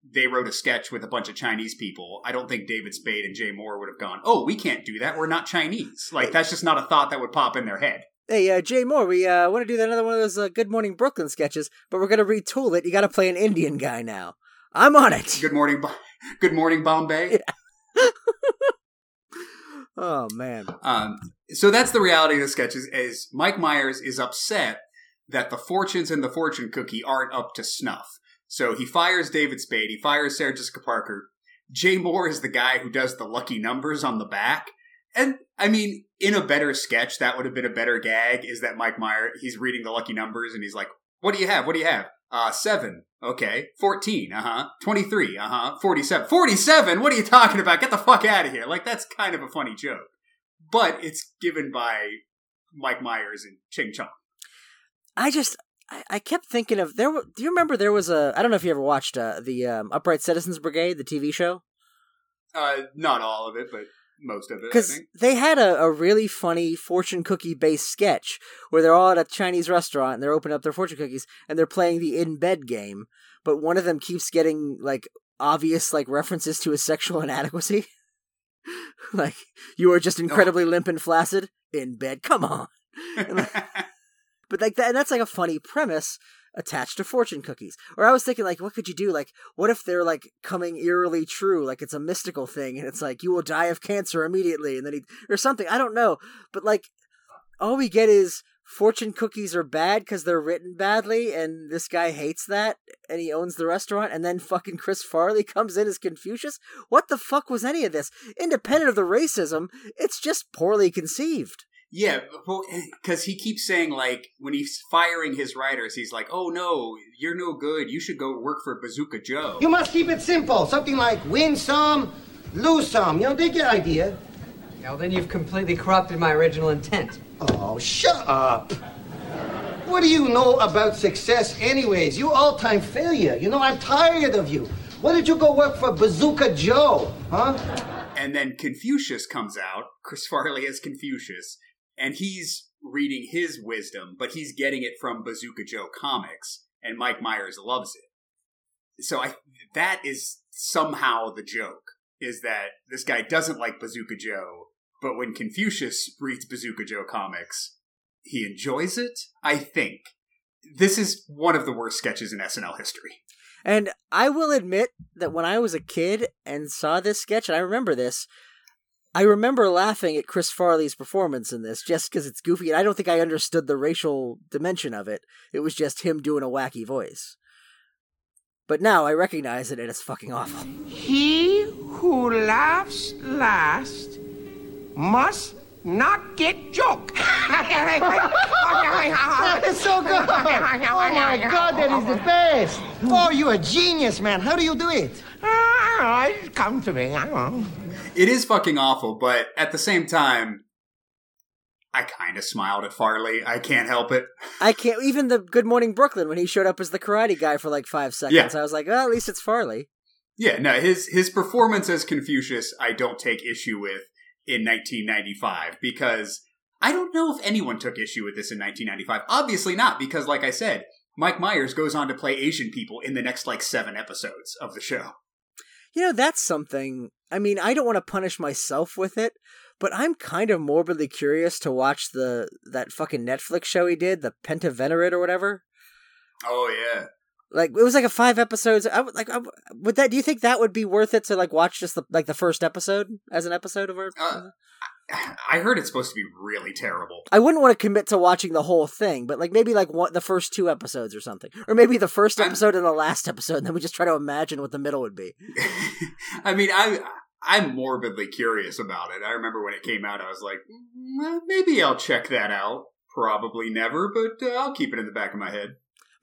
they wrote a sketch with a bunch of Chinese people, I don't think David Spade and Jay Mohr would have gone, "Oh, we can't do that. We're not Chinese." Like that's just not a thought that would pop in their head. Hey, uh, Jay Mohr, we uh, want to do another one of those uh, Good Morning Brooklyn sketches, but we're going to retool it. You got to play an Indian guy now. I'm on it. Good morning, Bo- Good morning, Bombay. Oh, man. Um, so that's the reality of the sketches. Is Mike Myers is upset that the fortunes in the fortune cookie aren't up to snuff. So he fires David Spade. He fires Sarah Jessica Parker. Jay Mohr is the guy who does the lucky numbers on the back. And I mean, in a better sketch, that would have been a better gag. Is that Mike Myers? He's reading the lucky numbers and he's like, "What do you have? What do you have? Uh, seven. Okay. 14. Uh huh. 23. Uh huh. 47. 47? What are you talking about? Get the fuck out of here. Like, that's kind of a funny joke. But it's given by Mike Myers and Ching Chong. I just, I, I kept thinking of, there. do you remember there was a, I don't know if you ever watched uh, the um, Upright Citizens Brigade, the TV show? Uh, not all of it, but most of it, Because they had a, a really funny fortune cookie based sketch where they're all at a Chinese restaurant and they're opening up their fortune cookies and they're playing the in bed game, but one of them keeps getting like obvious like references to his sexual inadequacy. like you are just incredibly limp and flaccid in bed. Come on. And, like- but like that, and that's like a funny premise attached to fortune cookies. Or I was thinking like, what could you do? Like, what if they're like coming eerily true? Like it's a mystical thing, and it's like you will die of cancer immediately, and then he or something. I don't know, but like all we get is fortune cookies are bad because they're written badly, and this guy hates that, and he owns the restaurant, and then fucking Chris Farley comes in as Confucius. What the fuck was any of this? Independent of the racism, it's just poorly conceived. Yeah, because eh, he keeps saying like when he's firing his writers, he's like, "Oh no, you're no good. You should go work for Bazooka Joe." You must keep it simple. Something like win some, lose some. You know, they get idea. Well, then you've completely corrupted my original intent. Oh, shut up. What do you know about success, anyways? You all-time failure. You know, I'm tired of you. Why did you go work for Bazooka Joe, huh? And then Confucius comes out, Chris Farley as Confucius, and he's reading his wisdom, but he's getting it from Bazooka Joe comics, and Mike Myers loves it. So I that is somehow the joke is that this guy doesn't like Bazooka Joe, but when Confucius reads Bazooka Joe comics, he enjoys it. I think this is one of the worst sketches in SNL history. And I will admit that when I was a kid and saw this sketch, and I remember this, I remember laughing at Chris Farley's performance in this just because it's goofy, and I don't think I understood the racial dimension of it. It was just him doing a wacky voice. But now I recognize it, and it's fucking awful. He who laughs last must not get joke. that is so good. Oh my God, that is the best. Oh, you're a genius, man. How do you do it? Ah, come to me. It is fucking awful, but at the same time, I kind of smiled at Farley. I can't help it. I can't. Even the Good Morning Brooklyn when he showed up as the karate guy for like five seconds, Yeah. I was like, well, at least it's Farley. Yeah, no, his his performance as Confucius, I don't take issue with in 1995 because I don't know if anyone took issue with this in 1995. Obviously not, because like I said, Mike Myers goes on to play Asian people in the next like seven episodes of the show. You know, that's something. I mean, I don't want to punish myself with it, but I'm kind of morbidly curious to watch the that fucking Netflix show he did, the Pentavenerate or whatever. Oh yeah. Like it was like a five episodes. I would like. I, would- would that? Do you think that would be worth it to like watch just the like the first episode as an episode of our? Uh, I heard it's supposed to be really terrible. I wouldn't want to commit to watching the whole thing, but like maybe like one, the first two episodes or something, or maybe the first episode and the last episode, and then we just try to imagine what the middle would be. I mean, I I'm morbidly curious about it. I remember when it came out, I was like, "Mm, maybe I'll check that out. Probably never, but uh, I'll keep it in the back of my head.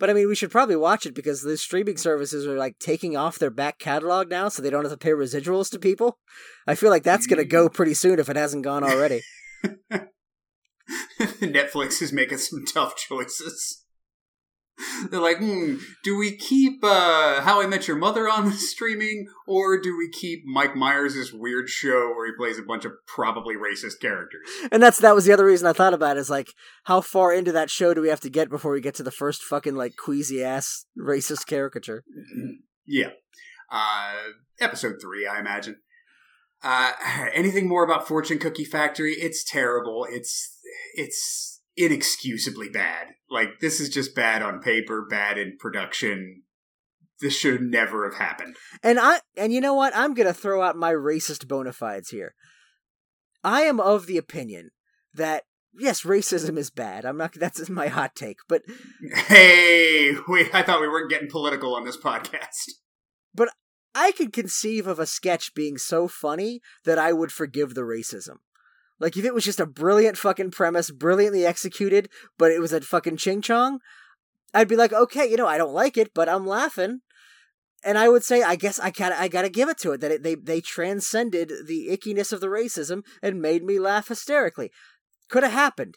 But I mean, we should probably watch it because the streaming services are like taking off their back catalog now, so they don't have to pay residuals to people. I feel like that's gonna go mm. pretty soon if it hasn't gone already. Netflix is making some tough choices. They're like, hmm, do we keep uh, How I Met Your Mother on streaming, or do we keep Mike Myers' weird show where he plays a bunch of probably racist characters? and that's that was the other reason I thought about it is like how far into that show do we have to get before we get to the first fucking like queasy ass racist caricature? Yeah. Uh, episode three, I imagine. Uh, anything more about Fortune Cookie Factory? It's terrible. It's it's inexcusably bad. Like this is just bad on paper, bad in production. This should never have happened. And I and you know what? I'm gonna throw out my racist bona fides here. I am of the opinion that yes, racism is bad. I'm not. That's my hot take, but Hey, wait! I thought we weren't getting political on this podcast. but I could conceive of a sketch being so funny that I would forgive the racism. Like if it was just a brilliant fucking premise, brilliantly executed, but it was a fucking ching chong, I'd be like, okay, you know, I don't like it, but I'm laughing. And I would say, I guess I gotta, I gotta give it to it that it, they they transcended the ickiness of the racism and made me laugh hysterically. Could have happened.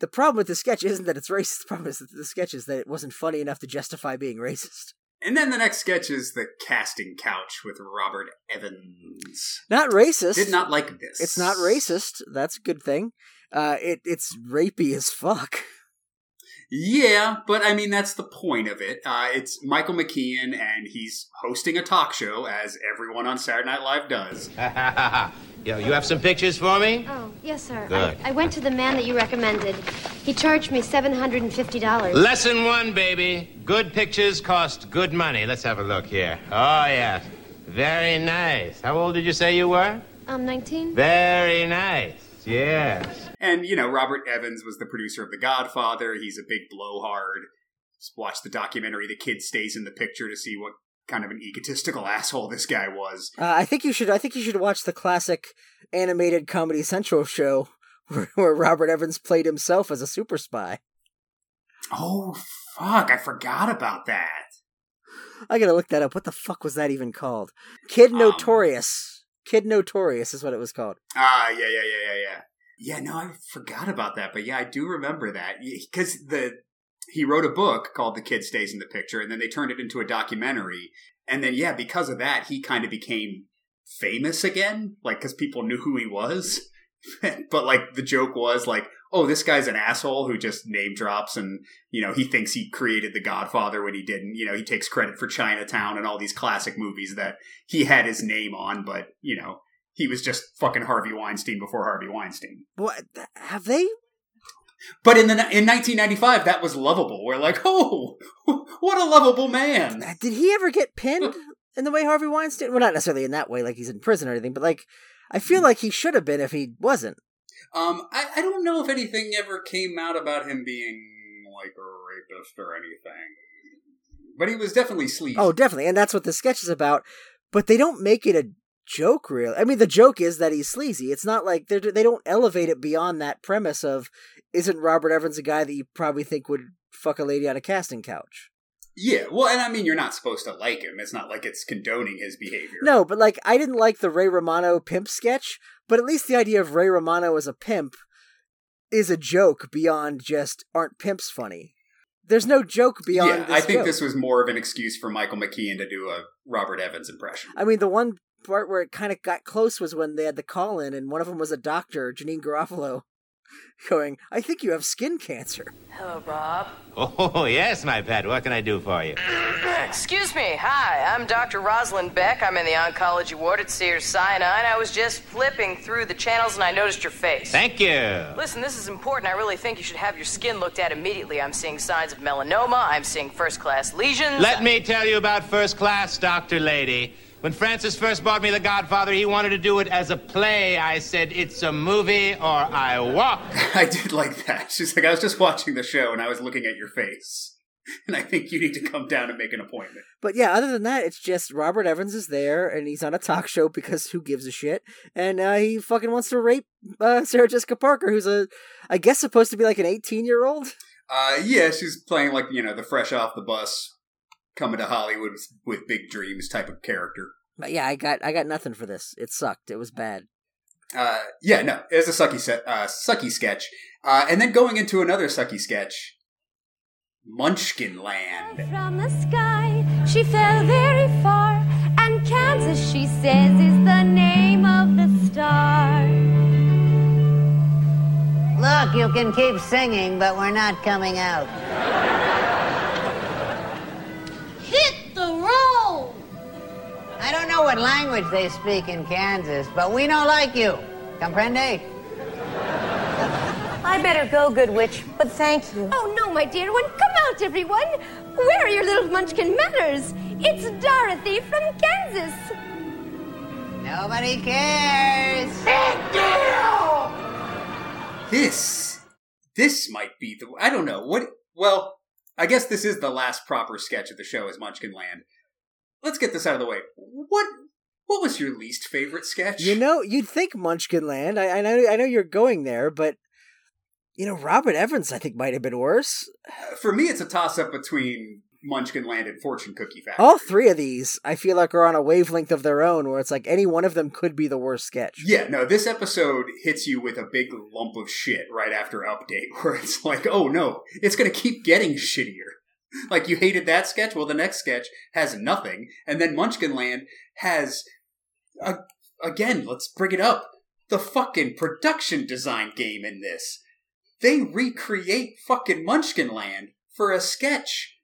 The problem with the sketch isn't that it's racist. The problem is that the sketch is that it wasn't funny enough to justify being racist. And then the next sketch is the casting couch with Robert Evans. Not racist. Did not like this. It's not racist. That's a good thing. Uh, it it's rapey as fuck. Yeah, but I mean that's the point of it. Uh, it's Michael McKean, and he's hosting a talk show, as everyone on Saturday Night Live does. Yo, you have some pictures for me? Oh, yes, sir. Good. I, I went to the man that you recommended. He charged me $750. Lesson one, baby. Good pictures cost good money. Let's have a look here. Oh, yes. Very nice. How old did you say you were? I'm 19. Very nice. Yes. And you know, Robert Evans was the producer of The Godfather. He's a big blowhard. Just watch the documentary "The Kid Stays in the Picture" to see what kind of an egotistical asshole this guy was. Uh, I think you should. I think you should watch the classic animated Comedy Central show where Robert Evans played himself as a super spy. Oh fuck! I forgot about that. I gotta look that up. What the fuck was that even called? Kid Notorious. Kid Notorious is what it was called. Ah, yeah, yeah, yeah, yeah, yeah. Yeah, no, I forgot about that, but yeah, I do remember that because the he wrote a book called "The Kid Stays in the Picture," and then they turned it into a documentary, and then yeah, because of that, he kind of became famous again, like because people knew who he was. but like the joke was like, oh, this guy's an asshole who just name drops and, you know, he thinks he created The Godfather when he didn't. You know, he takes credit for Chinatown and all these classic movies that he had his name on, but, you know, he was just fucking Harvey Weinstein before Harvey Weinstein. What have they? But in the in 1995, that was lovable. We're like, oh, what a lovable man. Uh, did he ever get pinned in the way Harvey Weinstein? Well, not necessarily in that way, like he's in prison or anything, but like I feel hmm. like he should have been if he wasn't. Um, I, I don't know if anything ever came out about him being like a rapist or anything, but he was definitely sleazy. Oh, definitely, and that's what the sketch is about. But they don't make it a joke, real. I mean, the joke is that he's sleazy. It's not like they they don't elevate it beyond that premise of isn't Robert Evans a guy that you probably think would fuck a lady on a casting couch? Yeah, well, and I mean, you're not supposed to like him. It's not like it's condoning his behavior. No, but like, I didn't like the Ray Romano pimp sketch, but at least the idea of Ray Romano as a pimp is a joke beyond just aren't pimps funny. There's no joke beyond. Yeah, I think joke. this was more of an excuse for Michael McKean to do a Robert Evans impression. I mean, the one part where it kind of got close was when they had the call in, and one of them was a doctor, Janeane Garofalo, going, I think you have skin cancer. Hello, Bob. Oh, yes, my pet. What can I do for you? Excuse me. Hi, I'm Dr. Rosalind Beck. I'm in the oncology ward at Cedars-Sinai. I was just flipping through the channels and I noticed your face. Thank you. Listen, this is important. I really think you should have your skin looked at immediately. I'm seeing signs of melanoma. I'm seeing first class lesions. Let me tell you about first class, Dr. Lady. When Francis first bought me The Godfather, he wanted to do it as a play. I said, it's a movie or I walk. I did like that. She's like, I was just watching the show and I was looking at your face. And I think you need to come down and make an appointment. But yeah, other than that, it's just Robert Evans is there and he's on a talk show because who gives a shit? And uh, he fucking wants to rape uh, Sarah Jessica Parker, who's a, I guess, supposed to be like an 18 year old. Uh, yeah, she's playing like, you know, the fresh off the bus, coming to Hollywood with, with big dreams type of character. But yeah, I got I got nothing for this. It sucked. It was bad. Uh, yeah, no, it was a sucky set, uh, sucky sketch. Uh, and then going into another sucky sketch, Munchkin Land. From the sky, she fell very far, and Kansas, she says, is the name of the star. Look, you can keep singing, but we're not coming out. Know what language they speak in Kansas, but we don't like you. Comprende? I better go, good witch, but thank you. Oh, no, my dear one. Come out, everyone. Where are your little munchkin manners? It's Dorothy from Kansas. Nobody cares. This, this might be the, I don't know, what, well, I guess this is the last proper sketch of the show is Munchkin Land. Let's get this out of the way. What, what was your least favorite sketch? You know, you'd think Munchkin Land. I, I know, I know you're going there, but you know, Robert Evans, I think, might have been worse. Uh, for me, it's a toss up between Munchkin Land and Fortune Cookie Factory. All three of these, I feel like, are on a wavelength of their own, where it's like any one of them could be the worst sketch. Yeah, no, this episode hits you with a big lump of shit right after update, where it's like, oh no, it's going to keep getting shittier. Like, you hated that sketch? Well, the next sketch has nothing, and then Munchkin Land has, again, let's bring it up, the fucking production design game in this. They recreate fucking Munchkin Land for a sketch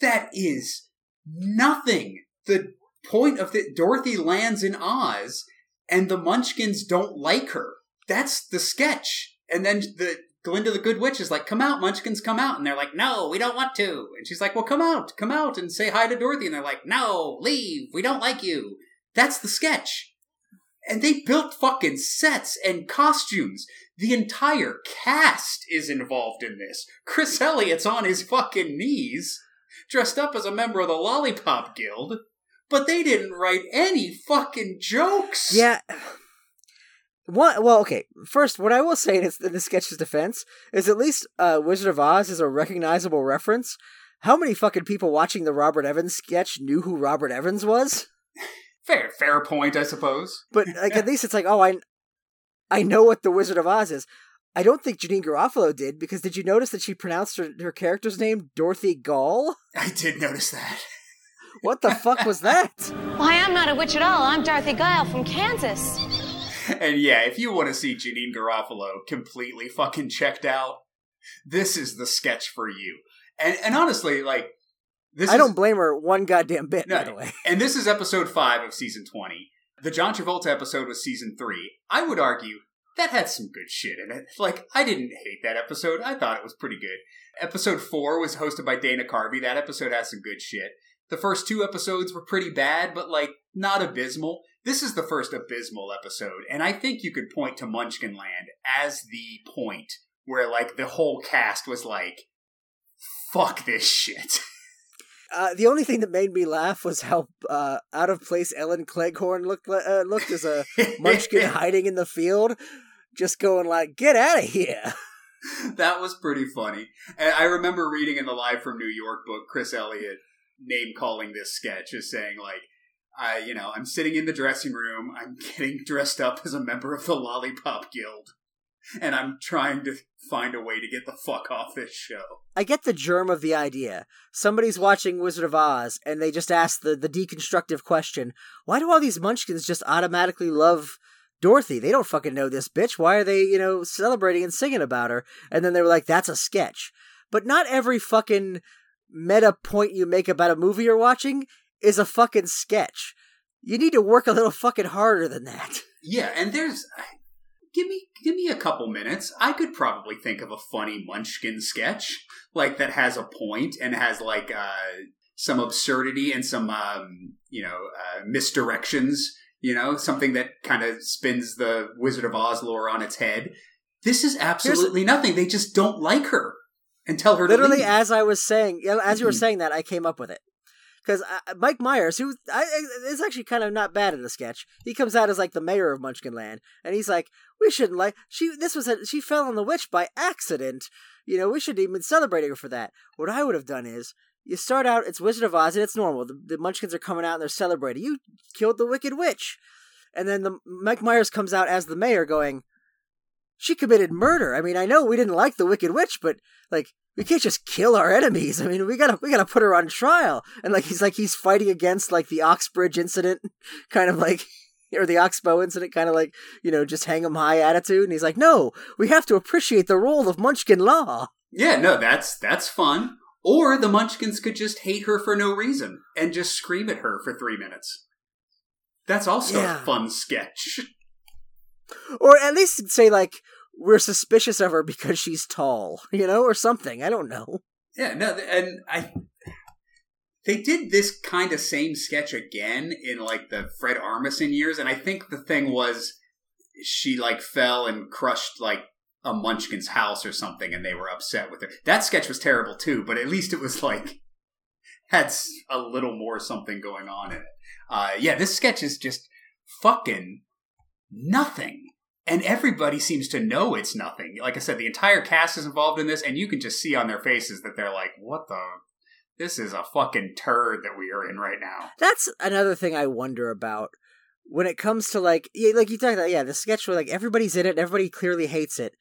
that is nothing. The point of it, Dorothy lands in Oz, and the Munchkins don't like her. That's the sketch. And then the Glinda the Good Witch is like, "Come out, Munchkins, come out!" And they're like, "No, we don't want to." And she's like, "Well, come out, come out, and say hi to Dorothy." And they're like, "No, leave. We don't like you." That's the sketch. And they built fucking sets and costumes. The entire cast is involved in this. Chris Elliott's on his fucking knees, dressed up as a member of the Lollipop Guild, but they didn't write any fucking jokes. Yeah. One, well, okay. First, what I will say in, its, in the sketch's defense is at least uh, Wizard of Oz is a recognizable reference. How many fucking people watching the Robert Evans sketch knew who Robert Evans was? Fair, fair point, I suppose. But like, at least it's like, oh, I, I know what the Wizard of Oz is. I don't think Janeane Garofalo did because did you notice that she pronounced her, her character's name Dorothy Gall? I did notice that. What the fuck was that? Why, I'm not a witch at all. I'm Dorothy Guile from Kansas. And yeah, if you want to see Janeane Garofalo completely fucking checked out, this is the sketch for you. And and honestly, like this I is, don't blame her one goddamn bit, No, by the way. And this is episode five of season twenty. The John Travolta episode was season three. I would argue that had some good shit in it. Like, I didn't hate that episode. I thought it was pretty good. Episode four was hosted by Dana Carvey. That episode has some good shit. The first two episodes were pretty bad, but like not abysmal. This is the first abysmal episode, and I think you could point to Munchkinland as the point where like the whole cast was like, "Fuck this shit." Uh, the only thing that made me laugh was how uh, out of place Ellen Cleghorne looked uh, looked as a munchkin hiding in the field, just going like, "Get out of here!" that was pretty funny. And I remember reading in the Live from New York book, Chris Elliott name calling this sketch as saying like, I, you know, I'm sitting in the dressing room, I'm getting dressed up as a member of the Lollipop Guild, and I'm trying to find a way to get the fuck off this show. I get the germ of the idea. Somebody's watching Wizard of Oz, and they just ask the the deconstructive question: Why do all these Munchkins just automatically love? Dorothy, they don't fucking know this bitch. Why are they, you know, celebrating and singing about her? And then they were like, that's a sketch. But not every fucking meta point you make about a movie you're watching is a fucking sketch. You need to work a little fucking harder than that. Yeah, and there's give me give me a couple minutes. I could probably think of a funny Munchkin sketch like that has a point and has like uh, some absurdity and some um, you know uh, misdirections. You know, something that kind of spins the Wizard of Oz lore on its head. This is absolutely nothing. They just don't like her and tell her Literally, as I was saying, as you were Mhm. saying that, I came up with it. Because Mike Myers, who I, is actually kind of not bad in the sketch, he comes out as like the mayor of Munchkinland, and he's like, "We shouldn't like she. This was a, she fell on the witch by accident. You know, we shouldn't even celebrate her for that." What I would have done is, you start out, it's Wizard of Oz, and it's normal. The, the Munchkins are coming out and they're celebrating. You killed the Wicked Witch, and then the Mike Myers comes out as the mayor, going, "She committed murder. I mean, I know we didn't like the Wicked Witch, but like." We can't just kill our enemies. I mean, we gotta we gotta put her on trial. And like he's like he's fighting against like the Oxbridge incident, kind of like or the Oxbow incident, kind of like you know just hang 'em high attitude. And he's like, no, we have to appreciate the role of Munchkin law. Yeah, no, that's that's fun. Or the Munchkins could just hate her for no reason and just scream at her for three minutes. That's also Yeah. a fun sketch. Or at least say like we're suspicious of her because she's tall, you know, or something. I don't know. Yeah, no, and I they did this kind of same sketch again in like the Fred Armisen years, and I think the thing was she like fell and crushed like a Munchkin's house or something, and they were upset with her. That sketch was terrible too, but at least it was like had a little more something going on in it. Uh, yeah, this sketch is just fucking nothing. And everybody seems to know it's nothing. Like I said, the entire cast is involved in this, and you can just see on their faces that they're like, what the? This is a fucking turd that we are in right now. That's another thing I wonder about when it comes to like yeah, like you talked about yeah the sketch where like everybody's in it everybody clearly hates it.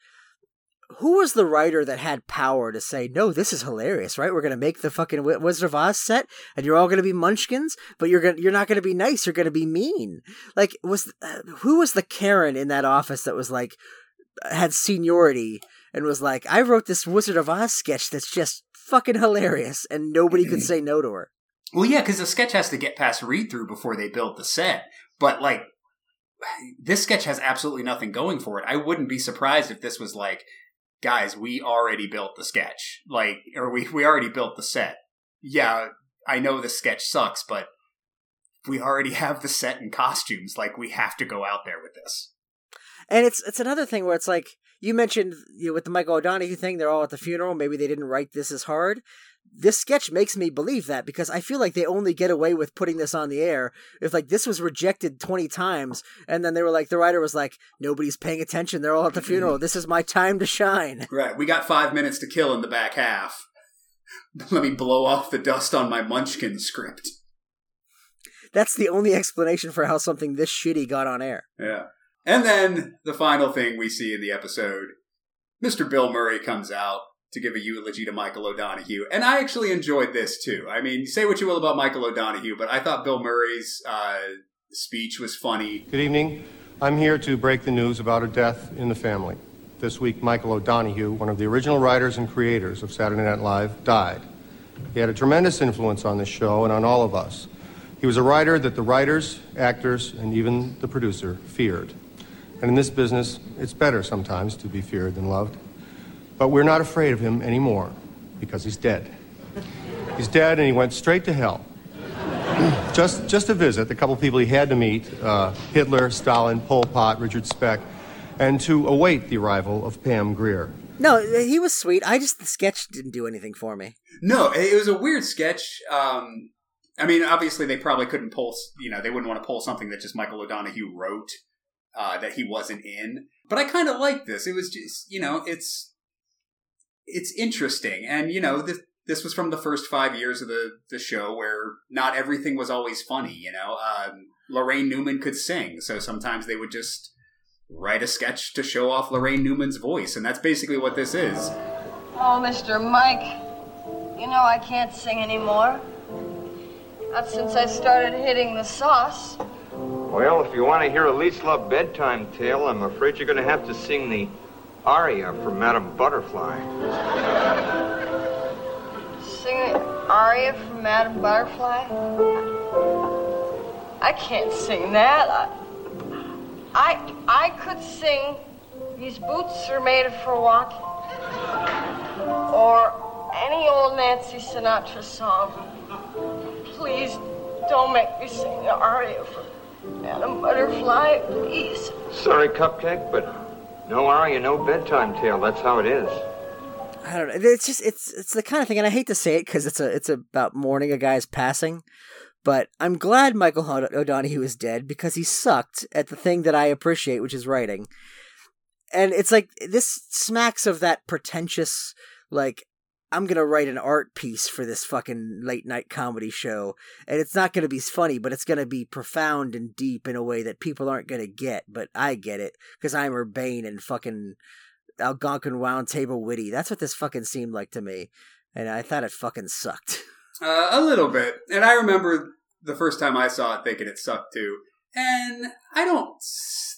Who was the writer that had power to say no? This is hilarious, right? We're gonna make the fucking Wizard of Oz set, and you're all gonna be Munchkins, but you're gonna you're not gonna be nice. You're gonna be mean. Like was uh, who was the Karen in that office that was like had seniority and was like, I wrote this Wizard of Oz sketch that's just fucking hilarious, and nobody could say no to her. Well, yeah, because the sketch has to get past read through before they build the set. But like, this sketch has absolutely nothing going for it. I wouldn't be surprised if this was like, guys, we already built the sketch, like, or we we already built the set. Yeah, I know the sketch sucks, but we already have the set and costumes. Like, we have to go out there with this. And it's it's another thing where it's like you mentioned you know, with the Michael O'Donoghue thing, they're all at the funeral. Maybe they didn't write this as hard. This sketch makes me believe that because I feel like they only get away with putting this on the air if like this was rejected twenty times, and then they were like the writer was like nobody's paying attention. They're all at the funeral. This is my time to shine. Right. We got five minutes to kill in the back half. Let me blow off the dust on my Munchkin script. That's the only explanation for how something this shitty got on air. Yeah. And then the final thing we see in the episode Mr. Bill Murray comes out to give a eulogy to Michael O'Donoghue. And I actually enjoyed this too. I mean, say what you will about Michael O'Donoghue, but I thought Bill Murray's uh, speech was funny. Good evening. I'm here to break the news about a death in the family. This week, Michael O'Donoghue, one of the original writers and creators of Saturday Night Live, died. He had a tremendous influence on this show and on all of us. He was a writer that the writers, actors, and even the producer feared. And in this business, it's better sometimes to be feared than loved. But we're not afraid of him anymore because he's dead. He's dead and he went straight to hell. just, just to visit the couple people he had to meet uh, Hitler, Stalin, Pol Pot, Richard Speck, and to await the arrival of Pam Grier. No, he was sweet. I just the sketch didn't do anything for me. No, it was a weird sketch. Um, I mean, obviously, they probably couldn't pull, you know, they wouldn't want to pull something that just Michael O'Donoghue wrote uh, that he wasn't in. But I kind of like this. It was just, you know, it's it's interesting, and you know, this this was from the first five years of the the show where not everything was always funny. You know, um, Laraine Newman could sing, so sometimes they would just write a sketch to show off Laraine Newman's voice, and that's basically what this is. Oh, Mr. Mike, you know I can't sing anymore. Not since I started hitting the sauce. Well, if you want to hear a Least Love bedtime tale, I'm afraid you're going to have to sing the aria from Madame Butterfly. Sing aria from Madame Butterfly? I can't sing that. I, I, I could sing These Boots Are Made for Walking. Or any old Nancy Sinatra song. Please don't make me sing the aria from Madame Butterfly, please. Sorry, Cupcake, but no aria, no bedtime tale. That's how it is. I don't know. It's just it's it's the kind of thing, and I hate to say it because it's a it's about mourning a guy's passing. But I'm glad Michael O'D- O'Donoghue is dead because he sucked at the thing that I appreciate, which is writing. And it's like this smacks of that pretentious, like I'm gonna write an art piece for this fucking late night comedy show, and it's not gonna be funny, but it's gonna be profound and deep in a way that people aren't gonna get. But I get it because I'm urbane and fucking Algonquin round table witty. That's what this fucking seemed like to me, and I thought it fucking sucked. Uh, a little bit. And I remember the first time I saw it thinking it sucked too. And I don't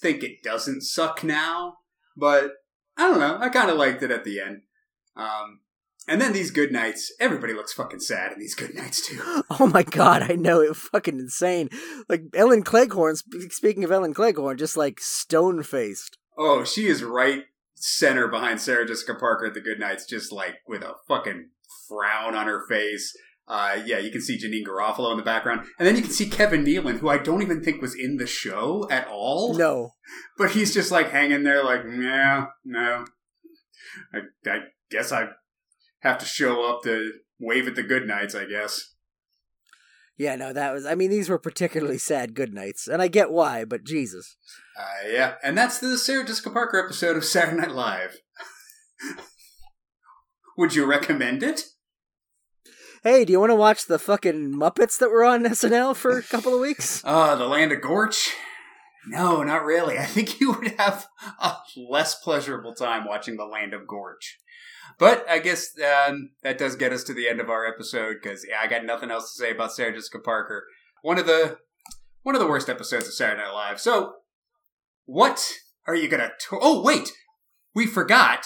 think it doesn't suck now, but I don't know. I kind of liked it at the end. Um, and then these good nights, everybody looks fucking sad in these good nights too. Oh my god, I know it was fucking insane. Like Ellen Cleghorne. Speaking of Ellen Cleghorne, just like stone faced. Oh, she is right center behind Sarah Jessica Parker at the good nights, just like with a fucking frown on her face. Uh, yeah, you can see Janeane Garofalo in the background, and then you can see Kevin Nealon, who I don't even think was in the show at all. No, but he's just like hanging there, like, yeah, no. I, I guess I have to show up to wave at the good nights. I guess. Yeah, no, that was. I mean, these were particularly sad good nights, and I get why, but Jesus. Uh, yeah, and that's the Sarah Jessica Parker episode of Saturday Night Live. Would you recommend it? Hey, do you want to watch the fucking Muppets that were on SNL for a couple of weeks? Uh, the Land of Gorch? No, not really. I think you would have a less pleasurable time watching the Land of Gorch. But I guess um, that does get us to the end of our episode because yeah, I got nothing else to say about Sarah Jessica Parker. One of the one of the worst episodes of Saturday Night Live. So, what are you gonna? To- oh, wait, we forgot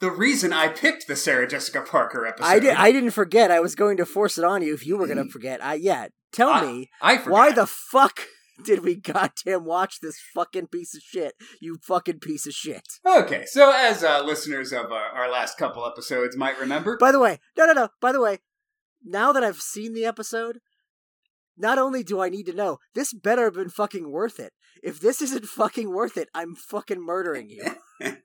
the reason I picked the Sarah Jessica Parker episode. I did. I didn't forget. I was going to force it on you if you were going to forget. I yeah. Tell I- me I forgot. why the fuck did we goddamn watch this fucking piece of shit? You fucking piece of shit. Okay, so as uh, listeners of our, our last couple episodes might remember, By the way, no, no, no. By the way, now that I've seen the episode, not only do I need to know, this better have been fucking worth it. If this isn't fucking worth it, I'm fucking murdering you.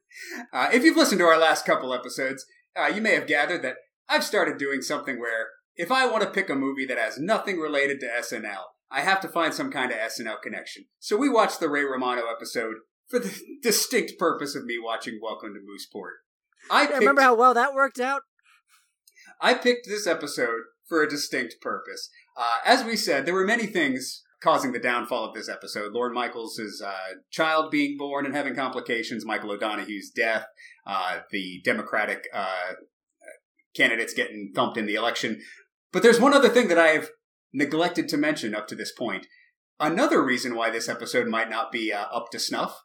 Uh, if you've listened to our last couple episodes, uh, you may have gathered that I've started doing something where if I want to pick a movie that has nothing related to SNL, I have to find some kind of SNL connection. So we watched the Ray Romano episode for the distinct purpose of me watching Welcome to Mooseport. I picked, remember how well that worked out? I picked this episode for a distinct purpose. Uh, as we said, there were many things causing the downfall of this episode. Lorne Michaels' uh, child being born and having complications, Michael O'Donoghue's death, uh, the Democratic uh, candidates getting thumped in the election. But there's one other thing that I have neglected to mention up to this point. Another reason why this episode might not be uh, up to snuff.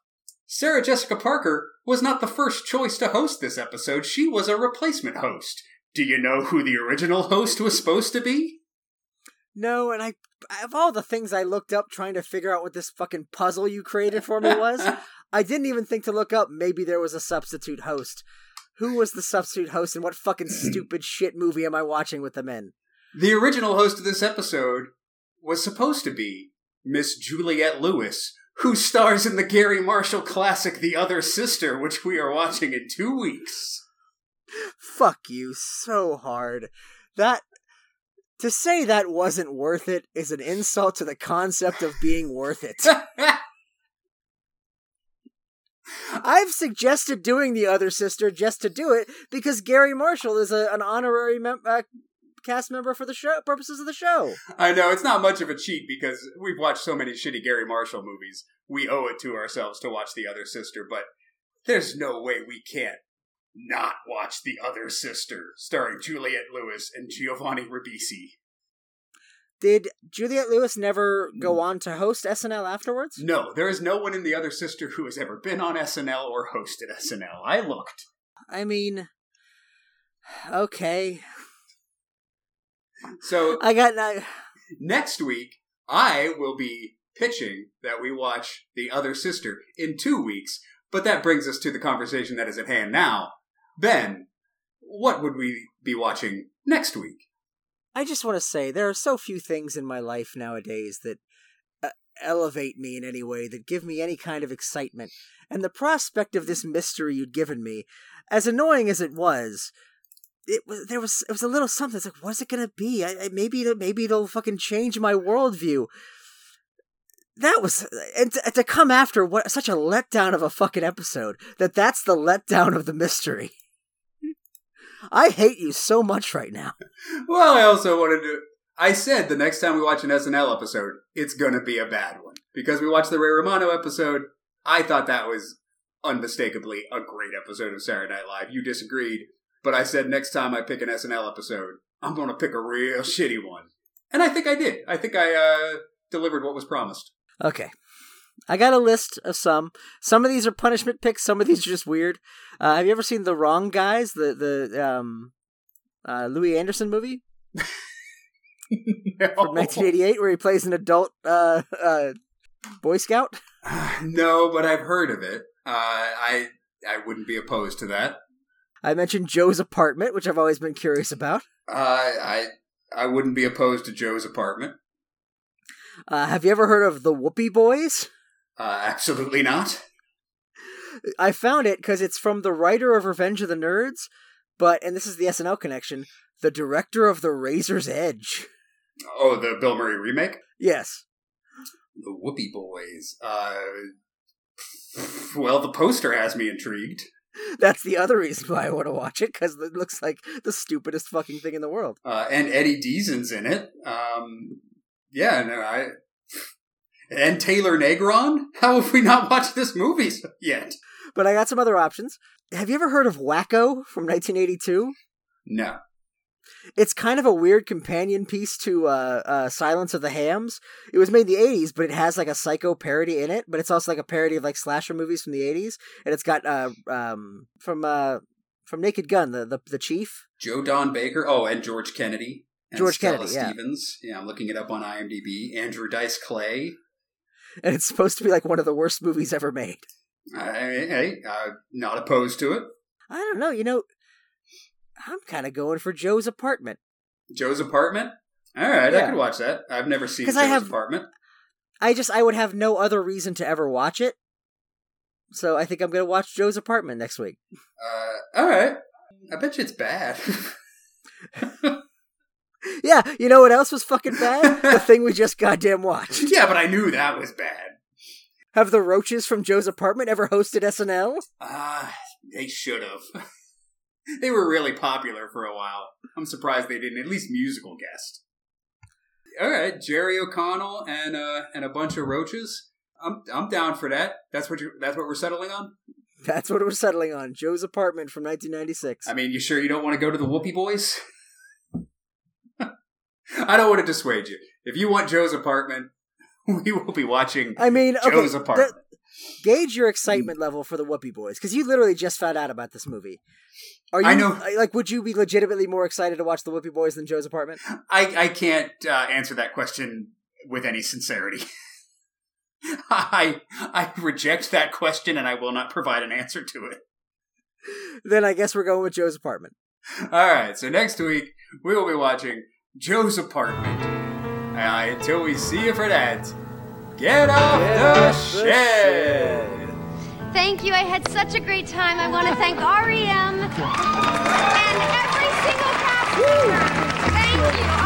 Sarah Jessica Parker was not the first choice to host this episode. She was a replacement host. Do you know who the original host was supposed to be? No, and I of all the things I looked up trying to figure out what this fucking puzzle you created for me was, I didn't even think to look up maybe there was a substitute host. Who was the substitute host and what fucking stupid shit movie am I watching with them in? The original host of this episode was supposed to be Miss Juliette Lewis, who stars in the Garry Marshall classic The Other Sister, which we are watching in two weeks. Fuck you so hard. That to say that wasn't worth it is an insult to the concept of being worth it. I've suggested doing the other sister just to do it because Garry Marshall is a, an honorary mem- uh, cast member for the show purposes of the show. I know it's not much of a cheat because we've watched so many shitty Garry Marshall movies. We owe it to ourselves to watch The Other Sister, but there's no way we can't not watch The Other Sister, starring Juliette Lewis and Giovanni Ribisi. Did Juliette Lewis never go mm. on to host SNL afterwards? No, there is no one in The Other Sister who has ever been on SNL or hosted SNL. I looked. I mean, okay. So I got I, next week, I will be pitching that we watch The Other Sister in two weeks. But that brings us to the conversation that is at hand now. Ben, what would we be watching next week? I just want to say there are so few things in my life nowadays that uh, elevate me in any way, that give me any kind of excitement. And the prospect of this mystery you'd given me, as annoying as it was, it was there was it was a little something. It's like, what's it gonna be? I, I, maybe it'll, maybe it'll fucking change my worldview. That was and to, to come after what such a letdown of a fucking episode. That that's the letdown of the mystery. I hate you so much right now. Well, I also wanted to. I said the next time we watch an SNL episode, it's to be a bad one. Because we watched the Ray Romano episode, I thought that was unmistakably a great episode of Saturday Night Live. You disagreed, but I said next time I pick an SNL episode, I'm going to pick a real shitty one. And I think I did. I think I uh, delivered what was promised. Okay. I got a list of some. Some of these are punishment picks. Some of these are just weird. Uh, have you ever seen The Wrong Guys, the the um, uh, Louie Anderson movie from 1988, where he plays an adult uh, uh, Boy Scout? no, but I've heard of it. Uh, I I wouldn't be opposed to that. I mentioned Joe's apartment, which I've always been curious about. Uh, I I wouldn't be opposed to Joe's apartment. Uh, have you ever heard of the Whoopee Boys? Uh, absolutely not. I found it because it's from the writer of Revenge of the Nerds, but and this is the SNL connection. The director of The Razor's Edge. Oh, the Bill Murray remake. Yes. The Whoopee Boys. Uh, well, the poster has me intrigued. That's the other reason why I want to watch it because it looks like the stupidest fucking thing in the world. Uh, and Eddie Deezen's in it. Um, yeah, no, I. And Taylor Negron? How have we not watched this movie yet? But I got some other options. Have you ever heard of Wacko from 1982? No. It's kind of a weird companion piece to uh, uh, Silence of the Hams. It was made in the 80s, but it has like a psycho parody in it, but it's also like a parody of like slasher movies from the 80s. And it's got uh, um, from uh, from Naked Gun, the, the, the chief. Joe Don Baker. Oh, and George Kennedy. And George Stella Kennedy, yeah. Stevens. Yeah, I'm looking it up on IMDb. Andrew Dice Clay. And it's supposed to be like one of the worst movies ever made. I, hey, uh, not opposed to it. I don't know, you know, I'm kind of going for Joe's apartment. Joe's apartment. All right, I could watch that. I've never seen Joe's I have- apartment. I just I would have no other reason to ever watch it. So I think I'm gonna watch Joe's apartment next week. Uh, all right. I bet you it's bad. Yeah, you know what else was fucking bad? the thing we just goddamn watched. yeah, but I knew that was bad. Have the roaches from Joe's apartment ever hosted SNL? Ah, they should have. they were really popular for a while. I'm surprised they didn't at least musical guest. All right, Jerry O'Connell and uh and a bunch of roaches. I'm I'm down for that. That's what you that's what we're settling on. That's what we're settling on. Joe's apartment from 1996. I mean, you sure you don't want to go to the Whoopee Boys? I don't want to dissuade you. If you want Joe's apartment, we will be watching I mean, okay, Joe's the- apartment. Gauge your excitement level for the Whoopee Boys because you literally just found out about this movie. Are you I know. like? Would you be legitimately more excited to watch the Whoopee Boys than Joe's apartment? I, I can't uh, answer that question with any sincerity. I I reject that question and I will not provide an answer to it. then I guess we're going with Joe's apartment. All right, so next week we will be watching Joe's apartment. Uh, until we see you for that, get off the shed. Thank you. I had such a great time. I want to thank REM and every single cast member. Thank you.